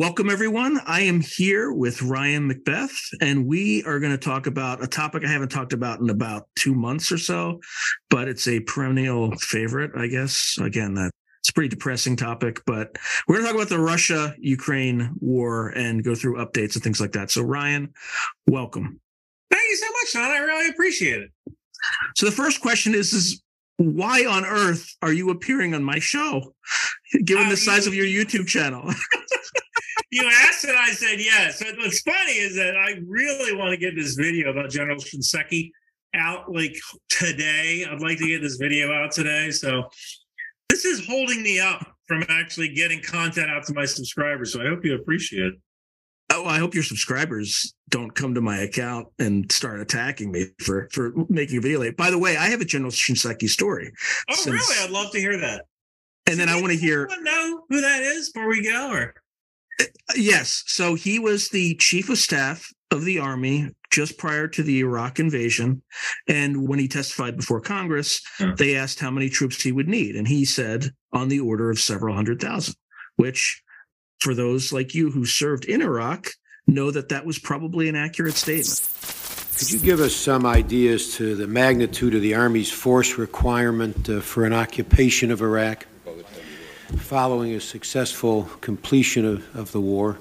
Welcome, everyone. I am here with Ryan McBeth, and we are going to talk about a topic I haven't talked about in about two months or so, but it's a perennial favorite, I guess. Again, that it's a pretty depressing topic, but we're going to talk about the Russia Ukraine war and go through updates and things like that. So, Ryan, welcome. Thank you so much, Sean. I really appreciate it. So, the first question is, is why on earth are you appearing on my show, given uh, the size you, of your YouTube channel? you asked and I said yes. What's funny is that I really want to get this video about General Shinseki out like today. I'd like to get this video out today. So this is holding me up from actually getting content out to my subscribers. So I hope you appreciate it. Oh, I hope your subscribers don't come to my account and start attacking me for for making a video late. By the way, I have a General Shinseki story. Oh, since, really? I'd love to hear that. And then I want to hear. Know who that is before we go, or Yes. So he was the chief of staff of the army just prior to the Iraq invasion. And when he testified before Congress, hmm. they asked how many troops he would need. And he said on the order of several hundred thousand, which for those like you who served in Iraq know that that was probably an accurate statement. Could you give us some ideas to the magnitude of the Army's force requirement uh, for an occupation of Iraq? Following a successful completion of, of the war?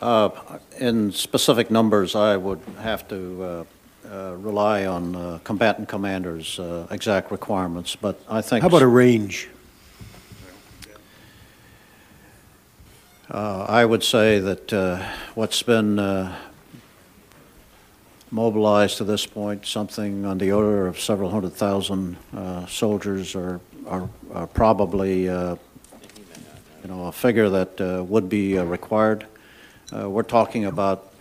Uh, in specific numbers, I would have to uh, uh, rely on uh, combatant commanders' uh, exact requirements, but I think. How about a range? Uh, I would say that what's been mobilized to this point, something on the order of several hundred thousand soldiers are are, are probably uh, you know a figure that uh, would be uh, required. Uh, we're talking about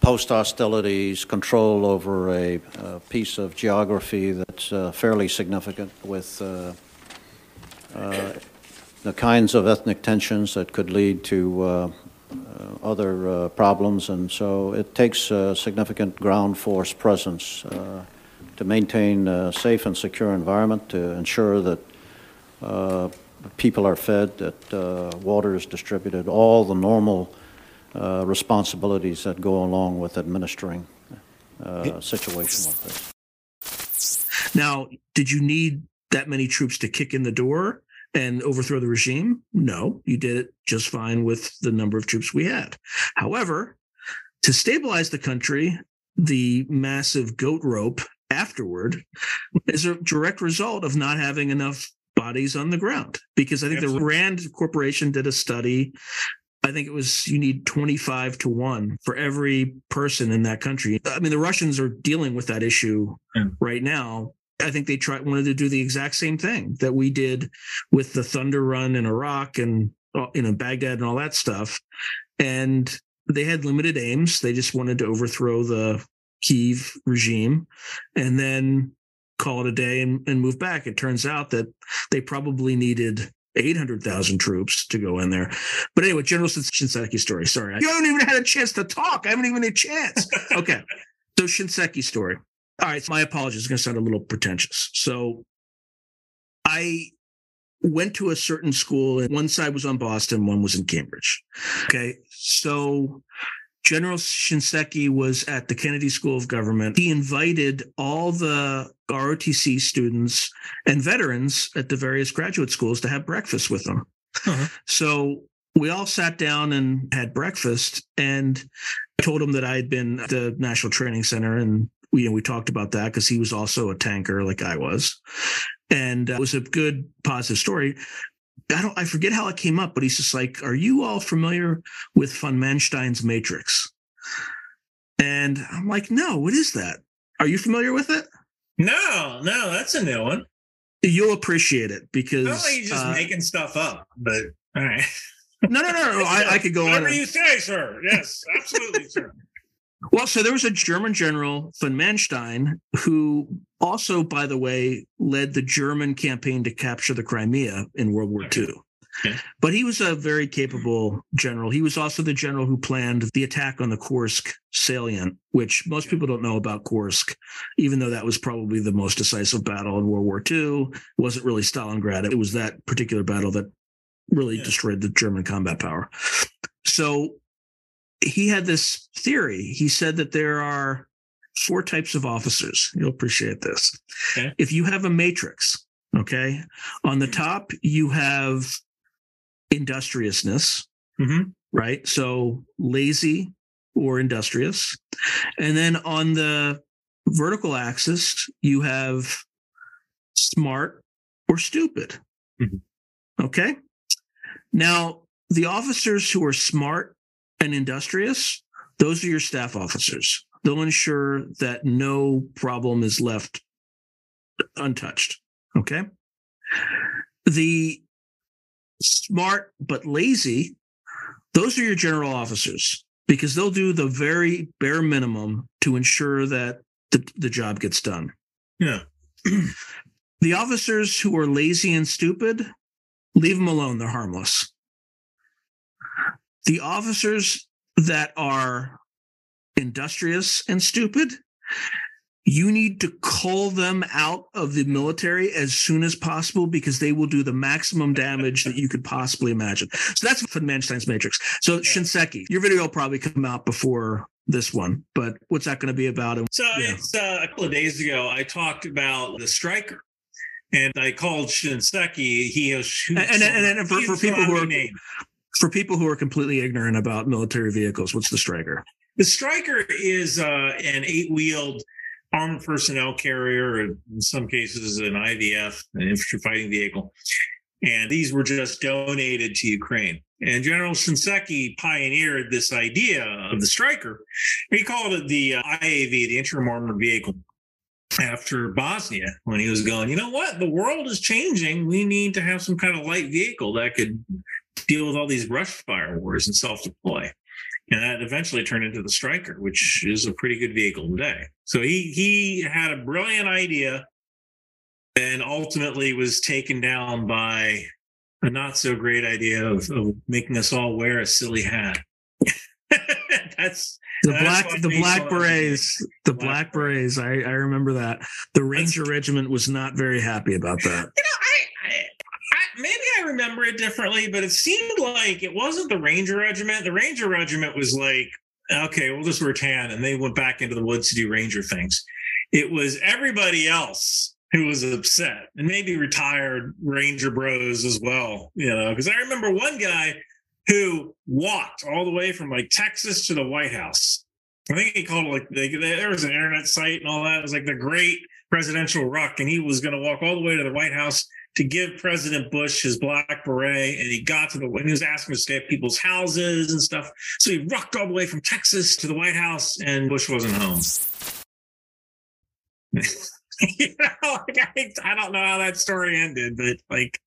post hostilities, control over a, a piece of geography that's uh, fairly significant with the kinds of ethnic tensions that could lead to uh, other uh, problems, and so it takes a significant ground force presence uh, to maintain a safe and secure environment, to ensure that uh, people are fed, that uh, water is distributed, all the normal uh, responsibilities that go along with administering a situation like this. Now, did you need that many troops to kick in the door and overthrow the regime? No, you did it just fine with the number of troops we had. However, to stabilize the country, the massive goat rope afterward is a direct result of not having enough bodies on the ground because I think Absolutely. the Rand Corporation did a study. I think it was you need 25 to 1 for every person in that country. I mean, the Russians are dealing with that issue yeah. right now. I think they tried wanted to do the exact same thing that we did with the Thunder Run in Iraq and uh, you know Baghdad and all that stuff. And they had limited aims. They just wanted to overthrow the Kiev regime. And then call it a day and, and move back. It turns out that they probably needed 800,000 troops to go in there. But anyway, General Shinseki story. Sorry. You haven't even had a chance to talk. I haven't even had a chance. Okay. so Shinseki story. All right. So my apologies. It's going to sound a little pretentious. So I went to a certain school and one side was on Boston, one was in Cambridge. Okay. So General Shinseki was at the Kennedy School of Government. He invited all the ROTC students and veterans at the various graduate schools to have breakfast with them. Uh-huh. So we all sat down and had breakfast, and I told him that I had been at the National Training Center, and we you know, we talked about that because he was also a tanker like I was, and uh, it was a good positive story. I don't I forget how it came up, but he's just like, "Are you all familiar with von Manstein's Matrix?" And I'm like, "No, what is that? Are you familiar with it?" No, no, that's a new one. You'll appreciate it because not like just uh, making stuff up, but all right. No, no, no, no. I, I could go Whatever on. Whatever you say, sir. Yes, absolutely, sir. Well, so there was a German general, von Manstein, who also, by the way, led the German campaign to capture the Crimea in World War okay. II. Okay. But he was a very capable general. He was also the general who planned the attack on the Kursk salient, which most people don't know about Kursk, even though that was probably the most decisive battle in World War II. It wasn't really Stalingrad. It was that particular battle that really Yeah. destroyed the German combat power. So he had this theory. He said that there are four types of officers. You'll appreciate this. Okay. If you have a matrix, okay, on the top, you have industriousness, Mhm. right? So lazy or industrious. And then on the vertical axis, you have smart or stupid. Mhm. Okay. Now, the officers who are smart and industrious, those are your staff officers. They'll ensure that no problem is left untouched. Okay. The smart but lazy, those are your general officers because they'll do the very bare minimum to ensure that the, the job gets done. Yeah. The officers who are lazy and stupid, leave them alone. They're harmless. The officers that are industrious and stupid, you need to call them out of the military as soon as possible because they will do the maximum damage that you could possibly imagine. So that's von Manstein's Matrix. So Shinseki, your video will probably come out before this one, but what's that going to be about? And So Yeah. it's uh, a couple of days ago, I talked about the Stryker, and I called Shinseki. He is And- and- and- and for- for people who are- for people who are completely ignorant about military vehicles, what's the Stryker? The Stryker is uh, an eight-wheeled armored personnel carrier, in some cases an IVF, an infantry fighting vehicle. And these were just donated to Ukraine. And General Shinseki pioneered this idea of the Stryker. He called it the uh, IAV, the interim armored vehicle. After Bosnia, when he was going, you know what? The world is changing. We need to have some kind of light vehicle that could deal with all these brush fire wars and self deploy. And that eventually turned into the Stryker, which is a pretty good vehicle today. So he he had a brilliant idea and ultimately was taken down by a not so great idea of, of making us all wear a silly hat. That's The That's black, the makes black berets, the Black black berets. I, I remember that. The Ranger Regiment was not very happy about that. you know, I, I, I remember it differently, but it seemed like it wasn't the Ranger Regiment. The Ranger Regiment was like, okay, we'll just wear tan, and they went back into the woods to do Ranger things. It was everybody else who was upset, and maybe retired Ranger Bros as well. You know, because I remember one guy who walked all the way from like Texas to the White House. I think he called it like they, there was an internet site and all that. It was like the Great Presidential Ruck, and he was going to walk all the way to the White House to give President Bush his black beret. And he got to the when he was asking to stay at people's houses and stuff. So he rucked all the way from Texas to the White House, and Bush wasn't home. you know, like I, I don't know how that story ended, but like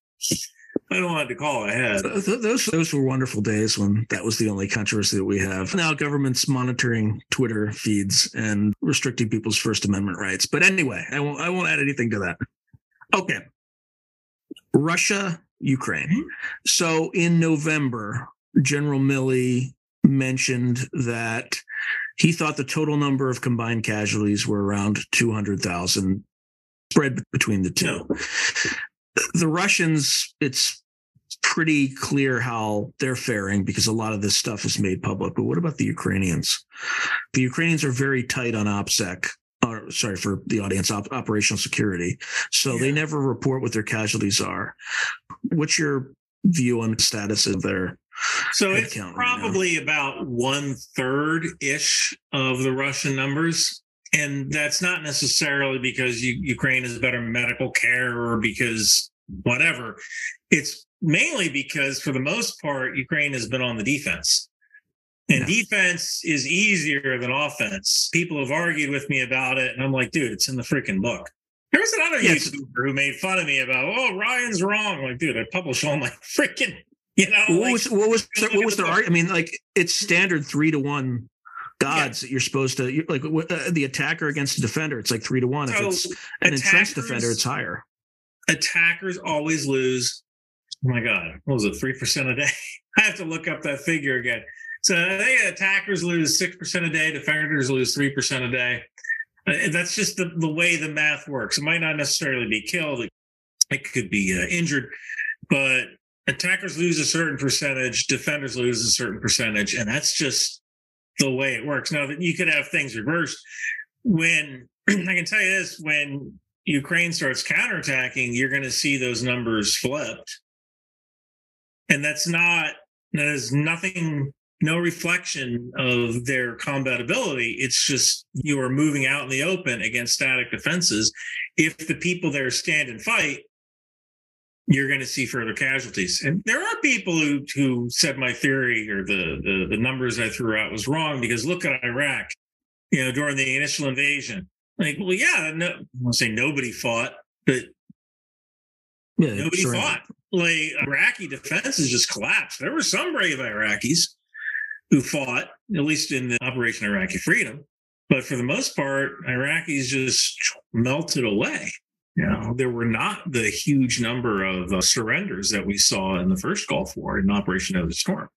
I don't want to call ahead. Th- th- Those those were wonderful days when that was the only controversy that we have. Now government's monitoring Twitter feeds and restricting people's First Amendment rights. But anyway, I won't I won't add anything to that. Okay. Russia, Ukraine. Mm-hmm. So in November, General Milley mentioned that he thought the total number of combined casualties were around 200,000 spread between the two. The Russians, it's pretty clear how they're faring because a lot of this stuff is made public. But what about the Ukrainians? The Ukrainians are very tight on OPSEC. Or, sorry for the audience, op- operational security. So they never report what their casualties are. What's your view on the status of their So it's count right now. probably about one third ish of the Russian numbers. And that's not necessarily because Ukraine has better medical care or because whatever. It's mainly because, for the most part, Ukraine has been on the defense. And Yeah. defense is easier than offense. People have argued with me about it. And I'm like, dude, it's in the freaking book. There was another Yes. YouTuber who made fun of me about, oh, Ryan's wrong. I'm like, dude, I publish all my freaking, you know, what like- was what was what was the their art? I mean, like it's standard three to one gods that you're supposed to like uh, the attacker against the defender. It's like three to one. if it's an entrenched defender, it's higher. attackers always lose. Oh my God, what was it? Three percent a day. I have to look up that figure again. So think attackers lose six percent a day. Defenders lose three percent a day. Uh, That's just the, the way the math works. It might not necessarily be killed. It, could be uh, injured, but attackers lose a certain percentage, defenders lose a certain percentage, and that's just the way it works. Now that you could have things reversed when I can tell you this when Ukraine starts counterattacking, you're going to see those numbers flipped. And that's not, that is nothing, no reflection of their combat ability. It's just you are moving out in the open against static defenses. If the people there stand and fight, you're going to see further casualties. And there are people who, who said my theory or the, the, the numbers I threw out was wrong because look at Iraq, you know, during the initial invasion like, well, yeah, no, I won't say nobody fought, but yeah, nobody sure. fought. Like Iraqi defenses just collapsed. There were some brave Iraqis who fought, at least in the Operation Iraqi Freedom, but for the most part, Iraqis just melted away. You know, there were not the huge number of uh, surrenders that we saw in the first Gulf War in Operation Desert Storm.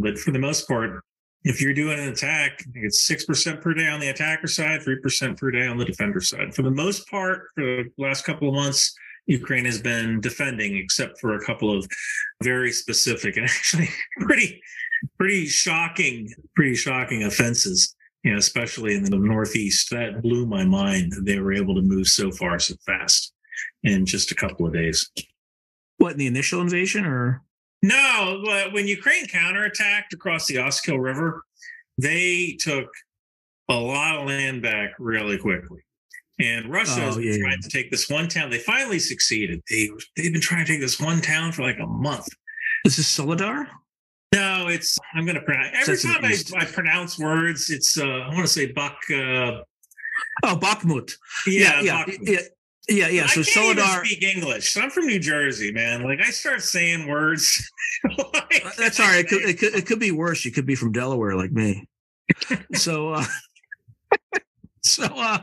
But for the most part, if you're doing an attack, it's six percent per day on the attacker side, three percent per day on the defender side. For the most part, for the last couple of months, Ukraine has been defending, except for a couple of very specific and actually pretty, pretty shocking, pretty shocking offenses. You know, especially in the northeast, that blew my mind. They were able to move so far so fast in just a couple of days. What in the initial invasion, or no, uh, when Ukraine counterattacked across the Oskil River, they took a lot of land back really quickly. And Russia oh, been yeah, trying to take this one town. They finally succeeded. They they've been trying to take this one town for like a month. This is Soledar? No, it's I'm going to pronounce every time I, I, pronounce words. It's uh, I want to say Buck. Uh, oh, Bakhmut. Yeah, yeah, Bakhmut. yeah. Yeah, yeah. So I can't Soledar. speak English. So I'm from New Jersey, man. Like I start saying words. like, That's all right. It could, it could, it could be worse. You could be from Delaware, like me. so, uh, so uh,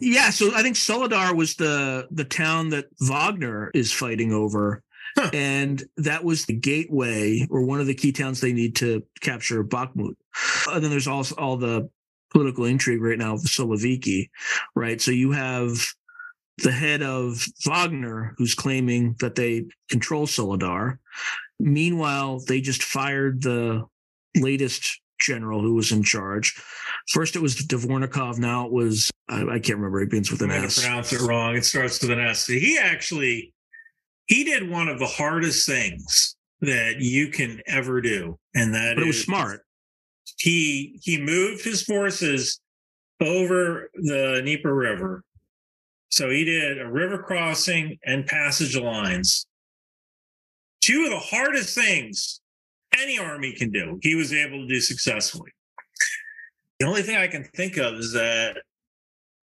yeah. So I think Soledar was the the town that Wagner is fighting over. Huh. And that was the gateway or one of the key towns they need to capture Bakhmut. And then there's also all the political intrigue right now of the Siloviki, right? So you have the head of Wagner, who's claiming that they control Soledar. Meanwhile, they just fired the latest general who was in charge. First, it was Dvornikov. Now it was I, I can't remember. It begins with an S. Pronounce it wrong. It starts with an S. He actually he did one of the hardest things that you can ever do, and that but it was smart. He he moved his forces over the Dnieper River so he did a river crossing and passage lines. Two of the hardest things any army can do, he was able to do successfully. The only thing I can think of is that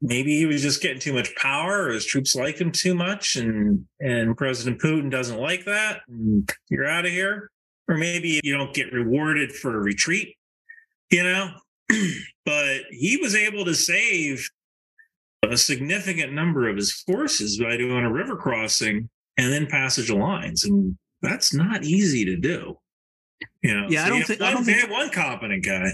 maybe he was just getting too much power or his troops like him too much and and President Putin doesn't like that and you're out of here. Or maybe you don't get rewarded for a retreat, you know? but he was able to save a significant number of his forces by doing a river crossing and then passage of lines. And that's not easy to do. You know, yeah, so I don't think I don't think one competent guy.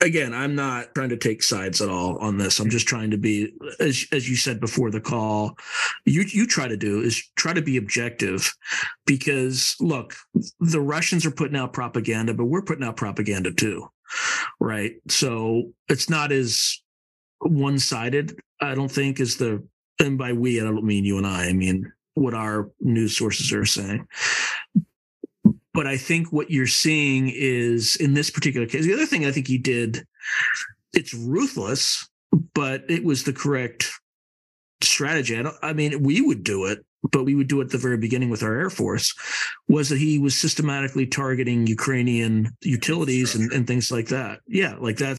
Again, I'm not trying to take sides at all on this. I'm just trying to be, as as you said before the call, you you try to do is try to be objective, because look, the Russians are putting out propaganda, but we're putting out propaganda too, right? So it's not as one sided, I don't think, is the, and by we, I don't mean you and I, I mean what our news sources are saying. But I think what you're seeing is in this particular case, the other thing I think he did, it's ruthless, but it was the correct strategy. I, I mean, we would do it, but we would do it at the very beginning with our Air Force, was that he was systematically targeting Ukrainian utilities and, and things like that. Yeah, like that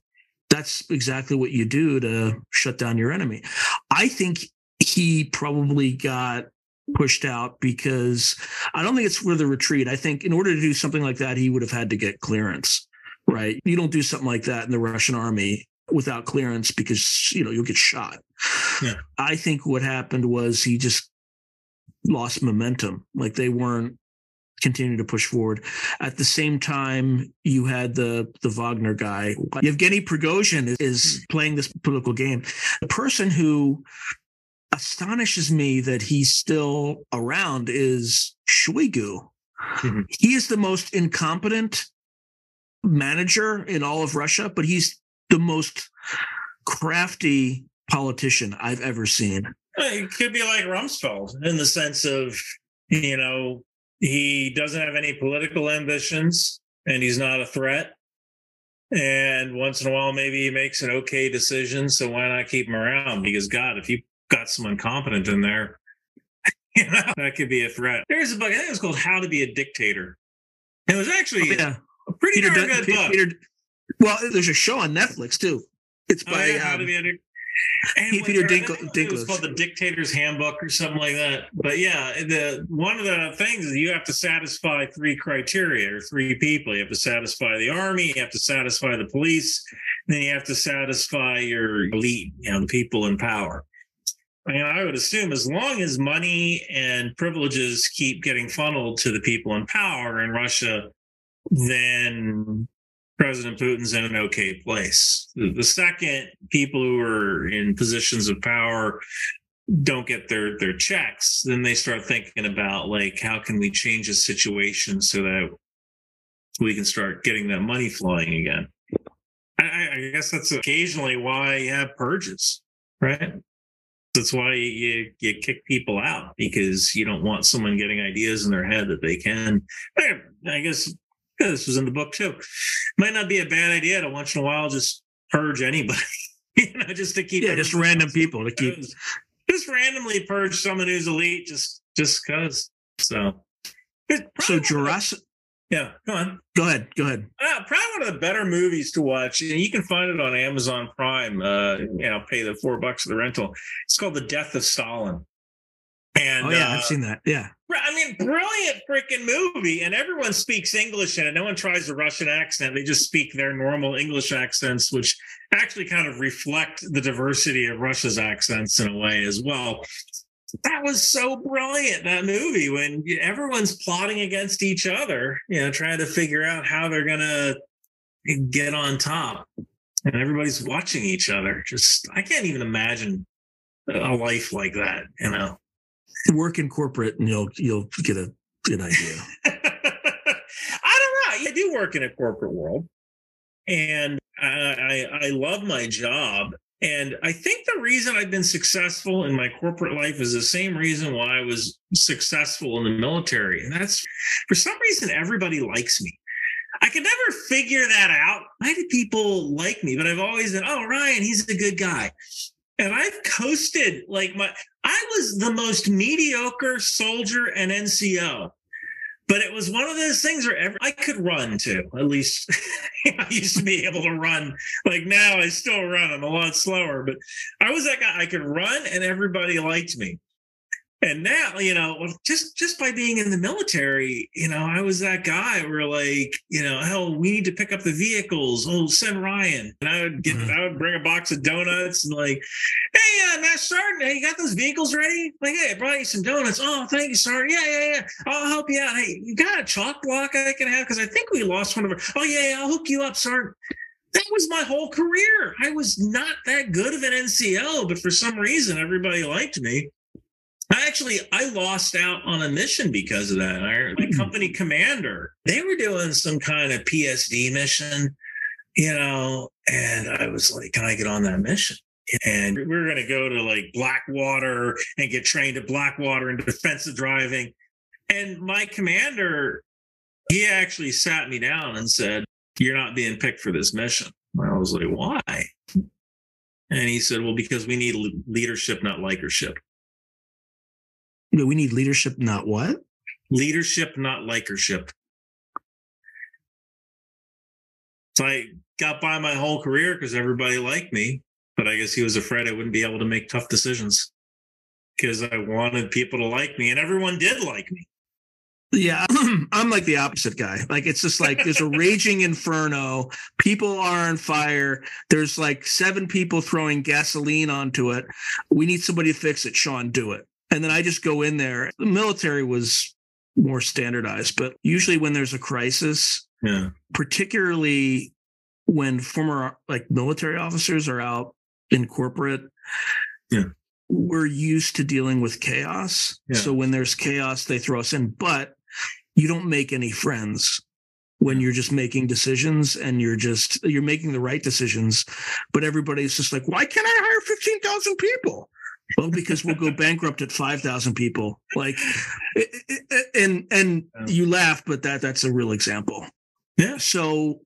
that's exactly what you do to shut down your enemy. I think he probably got pushed out because I don't think it's for the retreat. I think in order to do something like that, he would have had to get clearance, right? You don't do something like that in the Russian army without clearance because you know you'll get shot. Yeah. I think what happened was he just lost momentum. Like they weren't continuing to push forward. At the same time, you had the the Wagner guy. Yevgeny Prigozhin is, is hmm. playing this political game. The person who astonishes me that he's still around is Shoigu. Mhm. He is the most incompetent manager in all of Russia, but he's the most crafty politician I've ever seen. It could be like Rumsfeld in the sense of, you know, he doesn't have any political ambitions and he's not a threat. And once in a while, maybe he makes an okay decision. So why not keep him around? Because God, if you got someone competent in there, you know, that could be a threat. There's a book, I think it was called How to Be a Dictator. It was actually yeah, a pretty Peter, darn Dun- good book. Peter. Well, there's a show on Netflix too. It's Oh, by yeah, How um, to Be a Dic- and Pe- Peter Dinklage- It was called the Dictator's Handbook or something like that. But yeah, the one of the things is you have to satisfy three criteria or three people. You have to satisfy the army, you have to satisfy the police, then you have to satisfy your elite, you know, the people in power. I mean, I would assume as long as money and privileges keep getting funneled to the people in power in Russia, then President Putin's in an okay place. The second people who are in positions of power don't get their their checks, then they start thinking about like how can we change the situation so that we can start getting that money flowing again. I- I guess that's occasionally why you have purges, right? That's why you you kick people out because you don't want someone getting ideas in their head that they can. I- guess yeah, this was in the book too. Might not be a bad idea to once in a while just purge anybody, you know, just to keep yeah, just random people to keep. just, randomly purge someone who's elite just just cause. So, So probably one of the- Jurassic. Yeah, go on. Go ahead. Go ahead. Uh, probably one of the better movies to watch. And you can find it on Amazon Prime. Uh, you know, pay the four bucks for the rental. It's called The Death of Stalin. And Oh yeah, uh, I've seen that. Yeah. I mean, brilliant freaking movie. And everyone speaks English in it. No one tries a Russian accent. They just speak their normal English accents, which actually kind of reflect the diversity of Russia's accents in a way as well. That was so brilliant, that movie, when everyone's plotting against each other, you know, trying to figure out how they're going to eh, get on top. And everybody's watching each other. Just, I can't even imagine a life like that, you know. Work in corporate, and you'll you'll get a good idea. I don't know. I do work in a corporate world, and I, I I love my job. And I think the reason I've been successful in my corporate life is the same reason why I was successful in the military. And that's for some reason everybody likes me. I could never figure that out. Why do people like me? But I've always been, oh, Ryan, he's a good guy. And I've coasted like my, I was the most mediocre soldier and NCO. But it was one of those things where every, I could run too. At least I used to be able to run. Like now, I still run. I'm a lot slower, but I was that guy. I could run, and everybody liked me. And now, you know, just just by being in the military, you know, I was that guy where like, you know, hell, we need to pick up the vehicles. Oh, send Ryan. And I would get, Mhm. I would bring a box of donuts and like, hey, uh, Master Sergeant, hey, you got those vehicles ready? Like, hey, I brought you some donuts. Oh, thank you, Sergeant. Yeah, yeah, yeah. I'll help you out. Hey, you got a chalk block I can have? Because I think we lost one of our. Oh, yeah, yeah, I'll hook you up, Sergeant. That was my whole career. I was not that good of an NCO, but for some reason, everybody liked me. I actually I lost out on a mission because of that. I, my hmm. company commander, they were doing some kind of PSD mission, you know, and I was like, "Can I get on that mission?" And we were going to go to like Blackwater and get trained at Blackwater in defensive driving. And my commander, he actually sat me down and said, "You're not being picked for this mission." And I was like, "Why?" And he said, "Well, because we need leadership, not likership." No, we need leadership, not what? leadership, not likership. So I got by my whole career because everybody liked me, but I guess he was afraid I wouldn't be able to make tough decisions because I wanted people to like me, and everyone did like me. Yeah, I'm like the opposite guy. Like it's just like there's a raging inferno. People are on fire. There's like seven people throwing gasoline onto it. We need somebody to fix it. Sean, do it. And then I just go in there. The military was more standardized, but usually when there's a crisis, Yeah, particularly when former like military officers are out in corporate. Yeah. we're used to dealing with chaos. Yeah. So when there's chaos, they throw us in, but you don't make any friends when you're just making decisions and you're just you're making the right decisions but everybody's just like why can't i hire 15,000 people well because we'll go bankrupt at 5,000 people like it- it- and and Yeah. you laugh but that that's a real example Yeah. so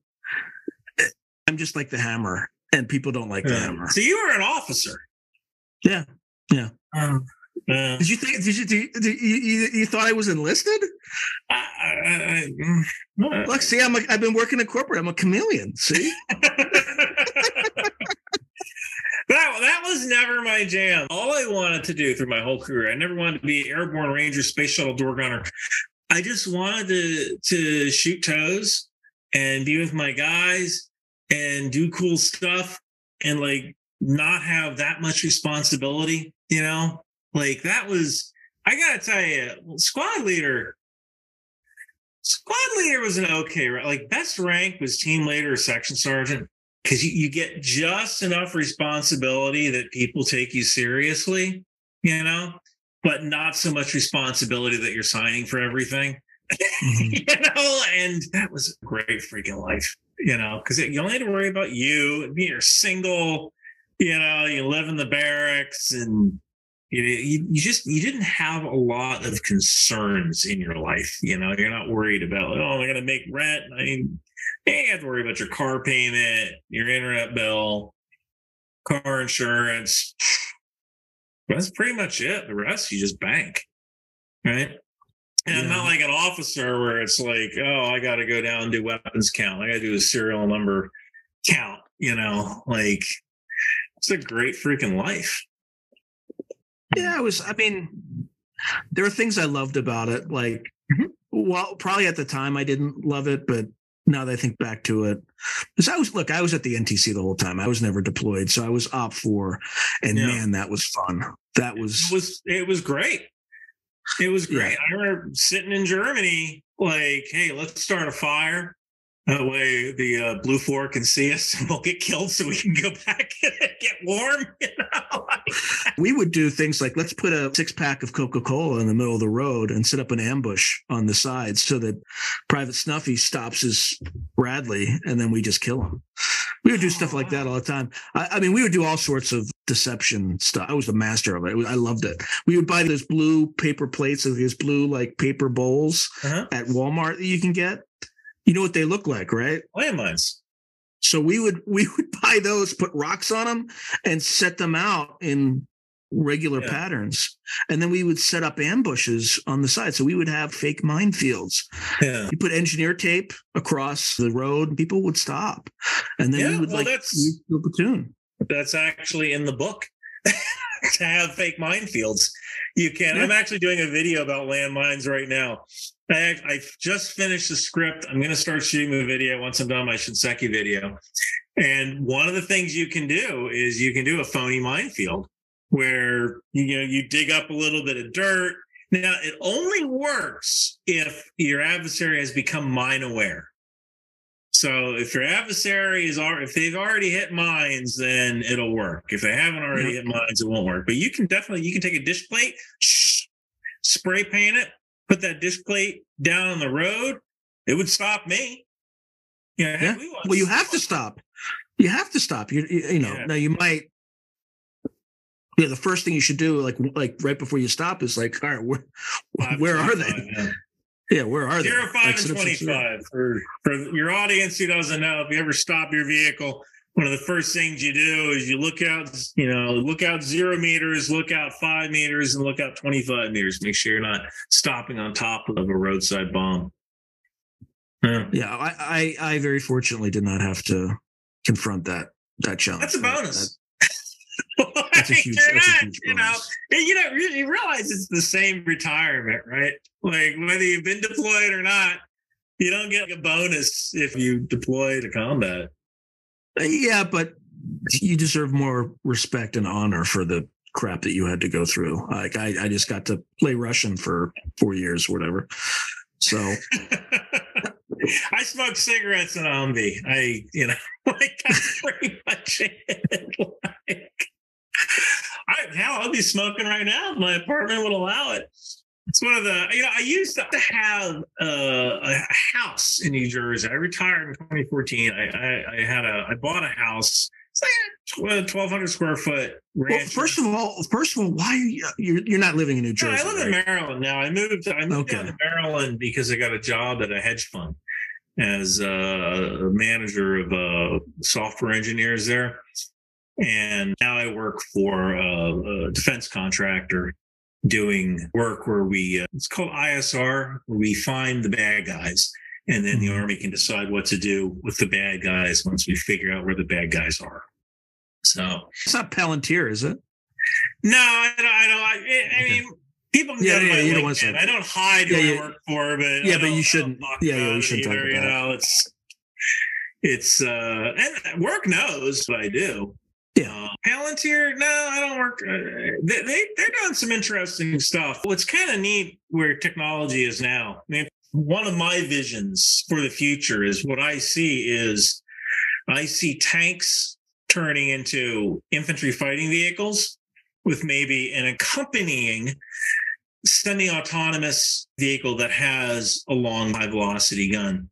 i'm just like the hammer and people don't like the hammer So you were an officer. Yeah. Yeah. Um, uh, did you think did you, did you, did you, you you thought i was enlisted I, I, I, look see i'm a, i've been working in corporate i'm a chameleon see that that was never my jam. All I wanted to do through my whole career, I never wanted to be airborne ranger, space shuttle door gunner. I just wanted to to shoot TOWs and be with my guys and do cool stuff and like not have that much responsibility. You know, like that was. I gotta tell you, squad leader. Squad leader was an okay. Like best rank was team leader or section sergeant because you, you get just enough responsibility that people take you seriously, you know, but not so much responsibility that you're signing for everything, Mhm. you know. And that was a great freaking life, you know, because you only had to worry about you. You're single, you know, you live in the barracks and. You, you, you just you didn't have a lot of concerns in your life you know you're not worried about like, oh i'm gonna make rent i mean you have to worry about your car payment, your internet bill, car insurance. That's pretty much it. The rest you just bank. Right. And I'm not like an officer where it's like, oh, I got to go down and do weapons count. I got to do a serial number count, you know, like it's a great freaking life. Yeah, it was. I mean, there are things I loved about it. Like, Mhm. well, probably at the time I didn't love it, but now that I think back to it, because I was look, I was at the NTC the whole time. I was never deployed, so I was OPFOR, and Yeah. man, that was fun. That was, It was it was great. It was Yeah. great. I remember sitting in Germany, like, hey, let's start a fire. That way the uh, BLUFOR can see us and we'll get killed so we can go back and get warm. You know? we would do things like let's put a six pack of Coca Cola in the middle of the road and set up an ambush on the side so that Private Snuffy stops his Bradley, and then we just kill him. We would do stuff like that all the time. I, I mean, we would do all sorts of deception stuff. I was the master of it. I loved it. We would buy those blue paper plates, those blue like paper bowls uh-huh. at Walmart that you can get. You know what they look like, right? Landmines. So we would we would buy those, put rocks on them, and set them out in regular Yeah. patterns. And then we would set up ambushes on the side. So we would have fake minefields. Yeah. You put engineer tape across the road, and people would stop. And then we would well, like that's- the platoon. That's actually in the book to have fake minefields. You can. I'm actually doing a video about landmines right now. I, I just finished the script. I'm going to start shooting the video once I'm done my Shinseki video. And one of the things you can do is you can do a phony minefield where you know you dig up a little bit of dirt. Now it only works if your adversary has become mine aware. So if your adversary is already, if they've already hit mines, then it'll work. If they haven't already hit mines, it won't work. But you can definitely you can take a dish plate, spray paint it, put that dish plate down on the road. It would stop me. Yeah. Yeah. we Well, you have to stop. You have to stop. You you, you know. Yeah. Now you might. Yeah, the first thing you should do, like like right before you stop, is like, all right, where, Five, where are they? yeah. Yeah, where are they? Zero, five, Like, and set up some zero- twenty-five. For for your audience who doesn't know, if you ever stop your vehicle, one of the first things you do is you look out, you know, look out zero meters, look out five meters, and look out twenty-five meters. Make sure you're not stopping on top of a roadside bomb. Yeah. Yeah, I, I I very fortunately did not have to confront that that challenge. That's a That- bonus. That's a huge- that's a huge you know, bonus. you know, you you realize it's the same retirement, right? Like whether you've been deployed or not, you don't get a bonus if you deploy to combat. Yeah, but you deserve more respect and honor for the crap that you had to go through. Like I, I just got to play Russian for four years, whatever. So I smoke cigarettes in Humvee. I, you know, like that's pretty much it. Like, I hell, I'd be smoking right now my apartment would allow it. It's one of the, you know, I used to have uh, a house in New Jersey. I retired in 2014. I, I, I had a, I bought a house. It's like a 1,200 square foot Well, first of all, first of all, why are you you're, you're not living in New No, Jersey? I live in? Maryland now. I moved. I moved Okay. down to Maryland because I got a job at a hedge fund as uh, a manager of uh, software engineers there, and now I work for a, a defense contractor doing work where we uh, it's called ISR, where we find the bad guys. And then the Mhm. army can decide what to do with the bad guys once we figure out where the bad guys are. So It's not Palantir, is it? no, I don't. I, don't, I, I Okay. mean, people can Yeah, yeah, you don't want to- I don't hide who yeah. I work for, but Yeah, but you shouldn't- yeah, yeah, you shouldn't talk either, You about it. know, it's it's uh, and work knows what I do. Yeah. Uh, Palantir, no, I don't work. Uh, they, they they're doing some interesting stuff. What's kind of neat where technology is now. I mean, one of my visions for the future is what I see is I see tanks turning into infantry fighting vehicles with maybe an accompanying semi-autonomous vehicle that has a long high velocity gun.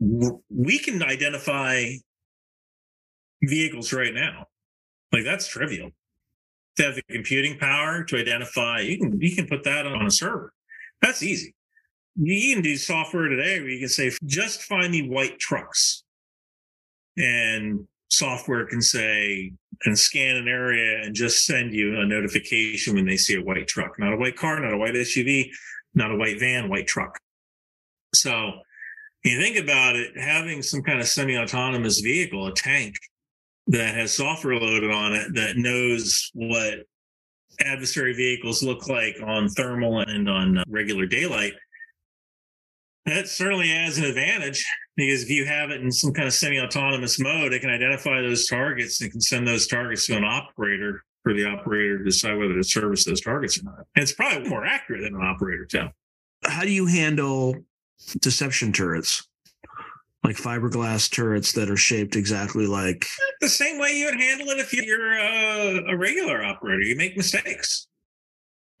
We can identify vehicles right now. Like that's trivial. To have the computing power to identify, you can you can put that on a server. That's easy. You can do software today where you can say, just find me white trucks. And software can say, can scan an area and just send you a notification when they see a white truck, not a white car, not a white SUV, not a white van, white truck. So you think about it, having some kind of semi-autonomous vehicle, a tank that has software loaded on it that knows what adversary vehicles look like on thermal and on uh, regular daylight. That certainly has an advantage because if you have it in some kind of semi-autonomous mode, it can identify those targets and can send those targets to an operator for the operator to decide whether to service those targets or not. And it's probably more accurate than an operator too. How do you handle deception turrets? Like fiberglass turrets that are shaped exactly like The same way you would handle it if you're uh, a regular operator. You make mistakes.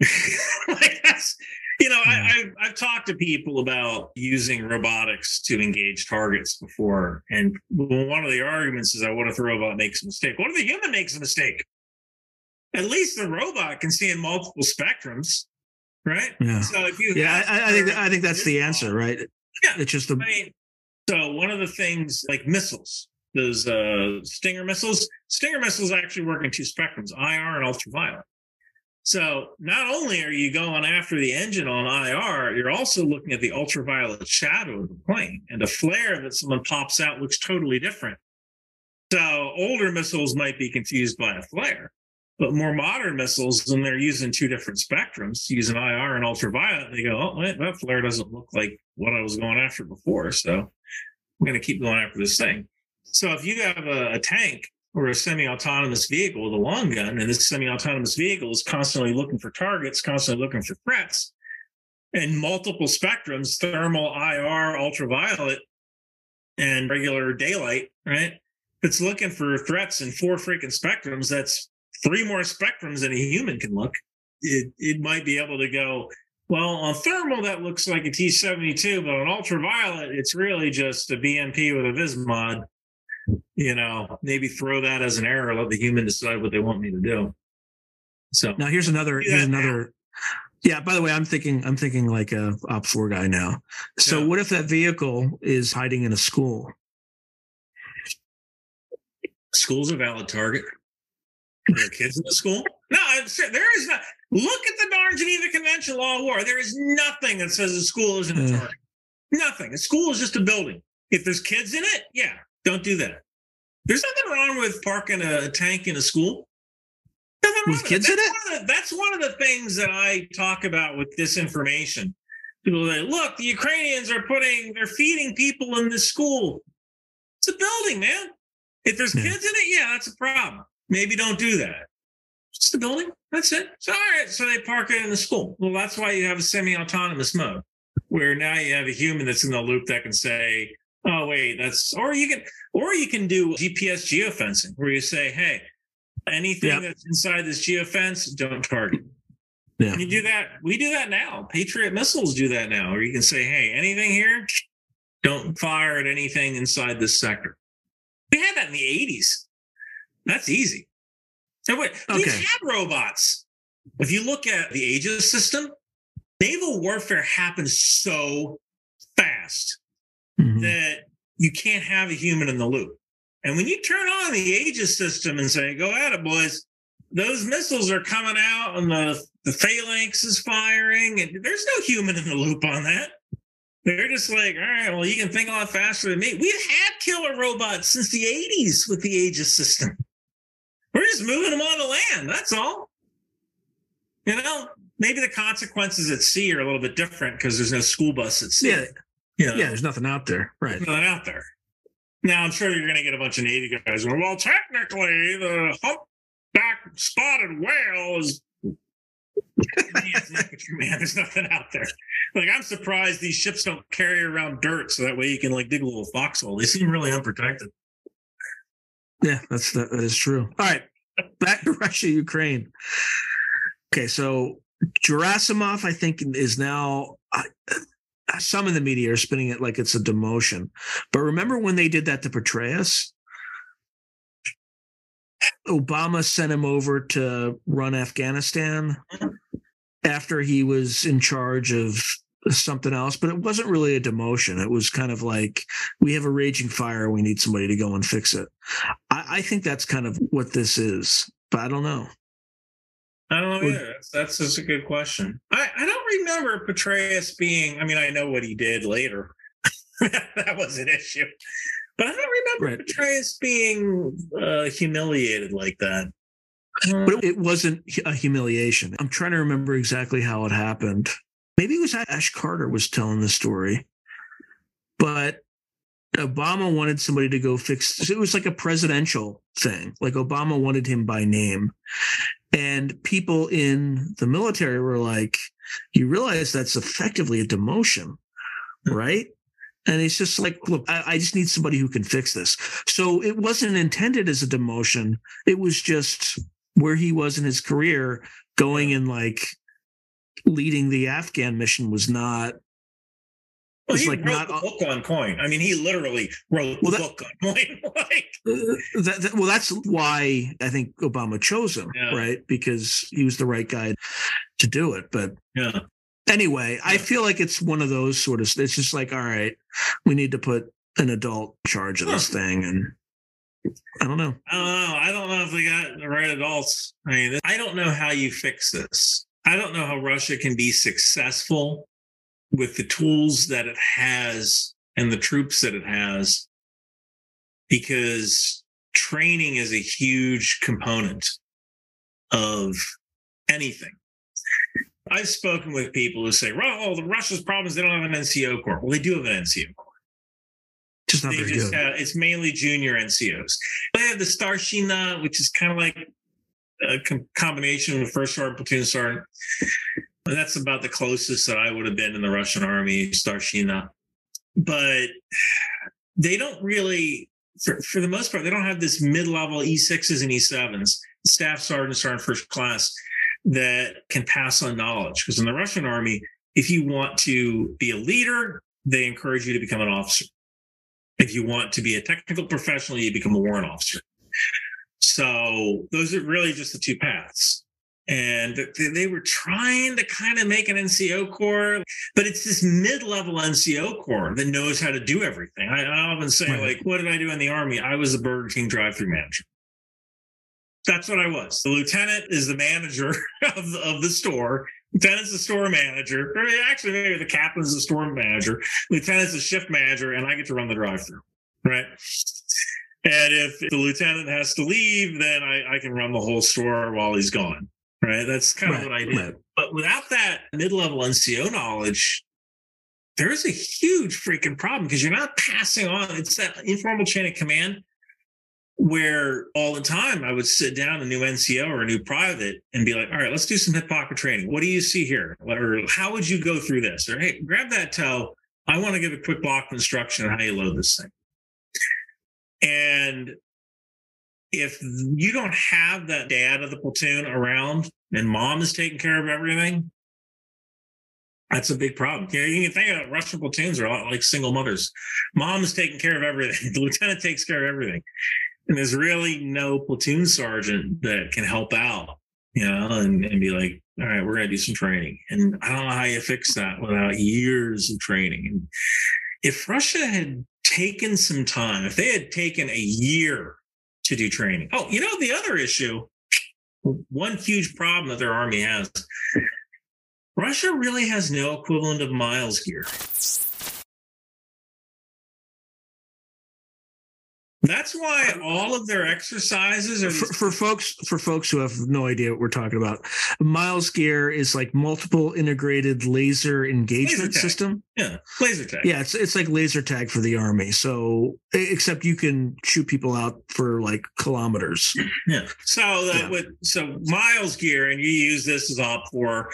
like that's, you know, I, I've, I've talked to people about using robotics to engage targets before. And one of the arguments is that what if the robot makes a mistake? What if the human makes a mistake? At least the robot can see in multiple spectrums, right? yeah. So if you Yeah, I, I think I think that's the answer, right? Yeah. It's just the I mean, so one of the things like missiles, those uh, Stinger missiles, Stinger missiles actually work in two spectrums, IR and ultraviolet. So not only are you going after the engine on IR, you're also looking at the ultraviolet shadow of the plane, and a flare that someone pops out looks totally different. So older missiles might be confused by a flare, but more modern missiles, when they're using two different spectrums, using IR and ultraviolet, they go, "Oh, wait, that flare doesn't look like what I was going after before." So I'm going to keep going after this thing. So if you have a, a tank or a semi-autonomous vehicle with a long gun, and this semi-autonomous vehicle is constantly looking for targets, constantly looking for threats, and multiple spectrums, thermal, IR, ultraviolet, and regular daylight, right? If it's looking for threats in four freaking spectrums, that's three more spectrums than a human can look. It, it might be able to go, well, on thermal, that looks like a T 72, but on ultraviolet, it's really just a BMP with a Vismod. You know, maybe throw that as an error, let the human decide what they want me to do. So, now here's another here's another yeah by the way i'm thinking i'm thinking like a OPFOR guy now so Yeah. what if that vehicle is hiding in a school school's a valid target. Are there kids in the school? No, there is not. Look at the darn Geneva Convention Law of War. There is nothing that says a school isn't a Yeah. target. Nothing. A school is just a building. If there's kids in it, yeah, don't do that. There's nothing wrong with parking a tank in a school. Nothing wrong With kids in that's it? One of the, that's one of the things that I talk about with disinformation. People say, look, the Ukrainians are putting, they're feeding people in this school. It's a building, man. If there's Yeah. kids in it, yeah, that's a problem. Maybe don't do that. Just a building. That's it. So all right. So they park it in the school. Well, that's why you have a semi-autonomous mode, where now you have a human that's in the loop that can say, "Oh, wait, that's," or you can, or you can do GPS geofencing, where you say, "Hey, Anything Yep. that's inside this geofence, don't target. Yeah. And you do that. We do that now. Patriot missiles do that now. Or you can say, hey, anything here, don't fire at anything inside this sector. We had that in the 80s. That's easy. Wait, we Okay. had robots. If you look at the Aegis system, naval warfare happens so fast Mhm. that you can't have a human in the loop. And when you turn on the Aegis system and say, go at it, boys, those missiles are coming out and the, the phalanx is firing, and there's no human in the loop on that. They're just like, all right, well, you can think a lot faster than me. We've had killer robots since the 80s with the Aegis system. We're just moving them on the land. That's all. You know, maybe the consequences at sea are a little bit different because there's no school bus at sea. Yeah. You know? Yeah. There's nothing out there. Right. There's nothing out there. Now, I'm sure you're going to get a bunch of Navy guys going, well, technically, the humpback spotted whale is. Man, there's nothing out there. Like, I'm surprised these ships don't carry around dirt so that way you can, like, dig a little foxhole. They seem really unprotected. Yeah, that's that, that is true. All right, back to Russia, Ukraine. Okay, so Gerasimov, I think, is now. I, uh, some in the media are spinning it like it's a demotion, but remember when they did that to Petraeus? Obama sent him over to run Afghanistan mm-hmm. after he was in charge of something else, but it wasn't really a demotion. It was kind of like we have a raging fire, we need somebody to go and fix it. I, I think that's kind of what this is, but I don't know. I don't know either. That's, that's just a good question. I, I don't remember Petraeus being, I mean, I know what he did later. that was an issue. But I don't remember Right. Petraeus being uh, humiliated like that. But it, it wasn't a humiliation. I'm trying to remember exactly how it happened. Maybe it was Ash Carter was telling the story, but Obama wanted somebody to go fix. It was like a presidential thing. Like Obama wanted him by name, and people in the military were like, "You realize that's effectively a demotion, right?" And he's just like, "Look, I, I just need somebody who can fix this." So it wasn't intended as a demotion. It was just where he was in his career going and like leading the Afghan mission was not Well, It's he like wrote not- the book on coin. I mean, he literally wrote Well, the that- book on coin. like, uh, that, that- well that's why I think Obama chose him Yeah. right because he was the right guy to do it but yeah. anyway I feel like it's one of those sort of it's just like all right we need to put an adult in charge of this thing and I don't know I don't know. I don't know if they got the right adults. I mean, I don't know how you fix this. I don't know how Russia can be successful with the tools that it has and the troops that it has, because training is a huge component of anything. I've spoken with people who say, "Oh, the Russia's problem is they don't have an NCO corps." Well, they do have an NCO corps just not they very just good have, it's mainly junior NCOs. They have the Starshina, which is kind of like a com- combination of first sergeant, platoon sergeant. And that's about the closest that I would have been in the Russian army, Starshina. But they don't really, for, for the most part, they don't have this mid-level E6s and E7s, staff sergeant, sergeant first class that can pass on knowledge. Because in the Russian army, if you want to be a leader, they encourage you to become an officer. If you want to be a technical professional, you become a warrant officer. So those are really just the two paths. And they were trying to kind of make an NCO corps, but it's this mid-level NCO corps that knows how to do everything. I, I often say, Right. like, what did I do in the army? I was a Burger King drive-through manager. That's what I was. The lieutenant is the manager of the, of the store. Lieutenant's the store manager. Or actually, maybe the captain's the store manager. Lieutenant's the shift manager, and I get to run the drive-through. Right. And if the lieutenant has to leave, then I, I can run the whole store while he's gone. Right. That's kind of what I did. right. But without that mid-level NCO knowledge, there's a huge freaking problem because you're not passing on. It's that informal chain of command where all the time I would sit down a new NCO or a new private and be like, all right, let's do some hip pocket training. What do you see here? Or how would you go through this? Or hey, grab that TOW. I want to give a quick block of instruction on how you load this thing. And if you don't have that dad of the platoon around and mom is taking care of everything, that's a big problem. You, know, you can think of Russian platoons are a lot like single mothers. Mom is taking care of everything. The lieutenant takes care of everything. And there's really no platoon sergeant that can help out, you know, and, and be like, all right, we're going to do some training. And I don't know how you fix that without years of training. And if Russia had taken some time, if they had taken a year to do training. Oh, you know, the other issue, one huge problem that their army has Russia really has no equivalent of miles gear. That's why all of their exercises are for, for, folks for folks who have no idea what we're talking about. Miles Gear is like multiple integrated laser engagement laser system. Yeah, laser tag. Yeah, it's it's like laser tag for the army. So except you can shoot people out for like kilometers. Yeah. So that yeah. with so Miles Gear, and you use this as OPFOR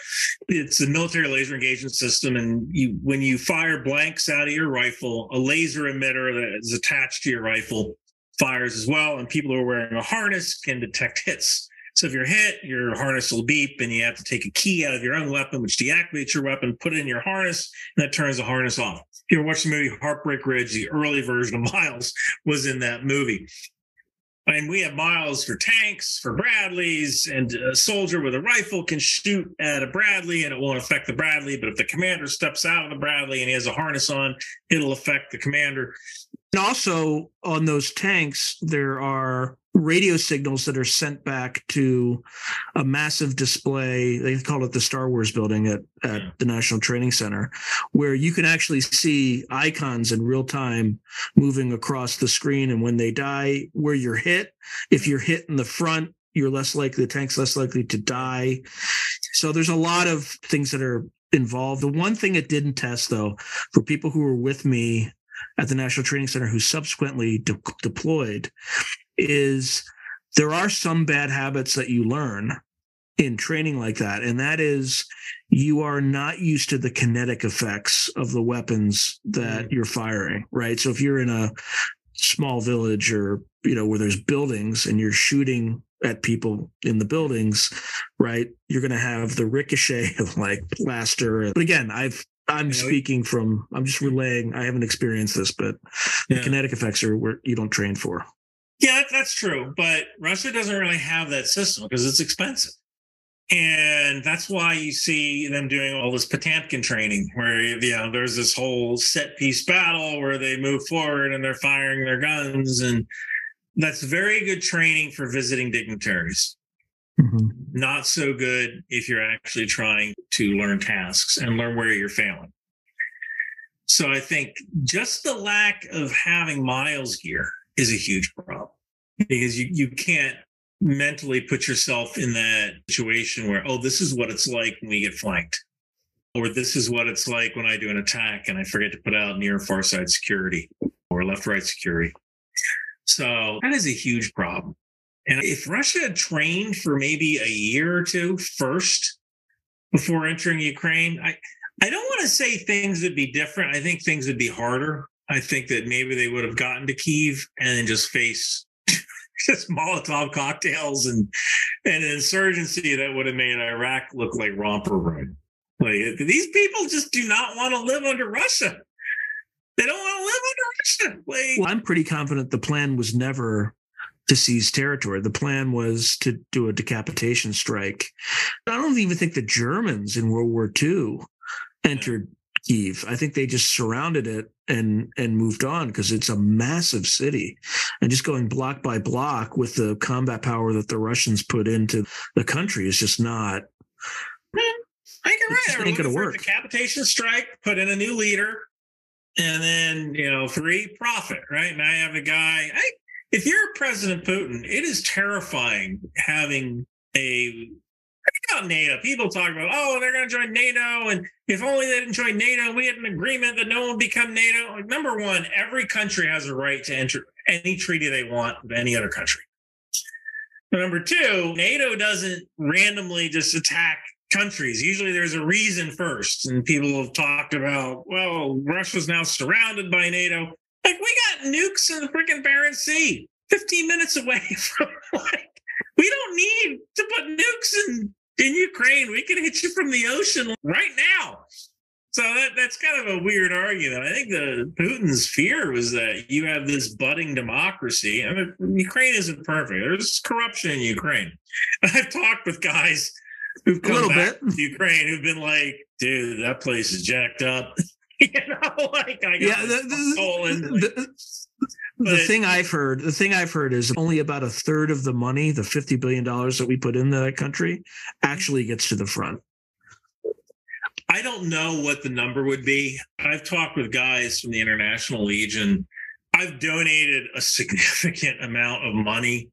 it's a military laser engagement system, and you when you fire blanks out of your rifle, a laser emitter that is attached to your rifle fires as well. And people who are wearing a harness can detect hits. So if you're hit, your harness will beep and you have to take a key out of your own weapon, which deactivates your weapon, put it in your harness, and that turns the harness off. If you ever watched the movie Heartbreak Ridge, the early version of Miles was in that movie. And we have miles for tanks, for Bradleys, and a soldier with a rifle can shoot at a Bradley and it won't affect the Bradley. But if the commander steps out of the Bradley and he has a harness on, it'll affect the commander. And also on those tanks, there are radio signals that are sent back to a massive display. They call it the Star Wars building at, at the National Training Center, where you can actually see icons in real time moving across the screen. And when they die, where you're hit, if you're hit in the front, you're less likely, the tank's less likely to die. So there's a lot of things that are involved. The one thing it didn't test, though, for people who were with me at the National Training Center who subsequently de- deployed is there are some bad habits that you learn in training like that. And that is you are not used to the kinetic effects of the weapons that mm. you're firing, right? So if you're in a small village or, you know, where there's buildings and you're shooting at people in the buildings, right? You're going to have the ricochet of like plaster. But again, I've I'm speaking from, I'm just relaying. I haven't experienced this, but yeah. the kinetic effects are where you don't train for. Yeah, that's true. But Russia doesn't really have that system because it's expensive. And that's why you see them doing all this Potemkin training, where you know there's this whole set piece battle where they move forward and they're firing their guns, and that's very good training for visiting dignitaries. Mm-hmm. Not so good if you're actually trying to learn tasks and learn where you're failing. So I think just the lack of having miles gear is a huge problem because you, you can't mentally put yourself in that situation where, oh, this is what it's like when we get flanked. Or this is what it's like when I do an attack and I forget to put out near far side security or left right security. So that is a huge problem. And if Russia had trained for maybe a year or two first before entering Ukraine, I, I don't want to say things would be different. I think things would be harder. I think that maybe they would have gotten to Kiev and then just face just Molotov cocktails and, and an insurgency that would have made Iraq look like romper room. Like these people just do not want to live under Russia. They don't want to live under Russia. Like, well, I'm pretty confident the plan was never to seize territory. The plan was to do a decapitation strike. I don't even think the Germans in World War II entered Kiev. I think they just surrounded it and and moved on because it's a massive city, and just going block by block with the combat power that the Russians put into the country is just not. I think you're right. Ain't gonna work. Decapitation strike, put in a new leader, and then you know free profit. Right now, I have a guy. I if you're President Putin, it is terrifying having a about NATO. People talk about, oh, they're going to join NATO, and if only they didn't join NATO, we had an agreement that no one would become NATO. Like, number one, every country has a right to enter any treaty they want with any other country. But number two, NATO doesn't randomly just attack countries. Usually there's a reason first. And people have talked about, well, Russia's now surrounded by NATO. Like we got nukes in the freaking Barents Sea. 15 minutes away from like we don't need to put nukes in in Ukraine. We can hit you from the ocean right now. So that, that's kind of a weird argument. I think the Putin's fear was that you have this budding democracy. I mean, Ukraine isn't perfect. There's corruption in Ukraine. I've talked with guys who've come a little back bit. to Ukraine who've been like, dude, that place is jacked up. like I got Yeah, the, the, Poland. like, the- the thing I've heard, the thing I've heard is only about a third of the money, the fifty billion dollars that we put into that country, actually gets to the front. I don't know what the number would be. I've talked with guys from the International Legion. I've donated a significant amount of money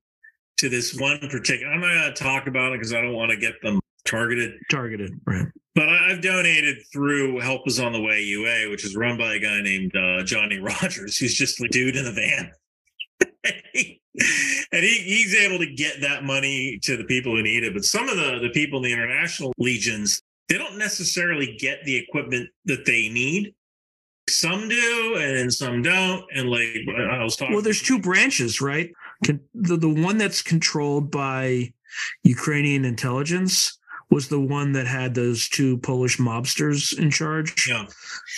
to this one particular. I'm not going to talk about it because I don't want to get them targeted. Targeted, right? But I've donated through Help Is on the Way UA, which is run by a guy named uh, Johnny Rogers, who's just a dude in a van. and he, he's able to get that money to the people who need it. But some of the, the people in the international legions, they don't necessarily get the equipment that they need. Some do, and some don't. And like I was talking, Well, there's two branches, right? The the one that's controlled by Ukrainian intelligence was the one that had those two Polish mobsters in charge. yeah,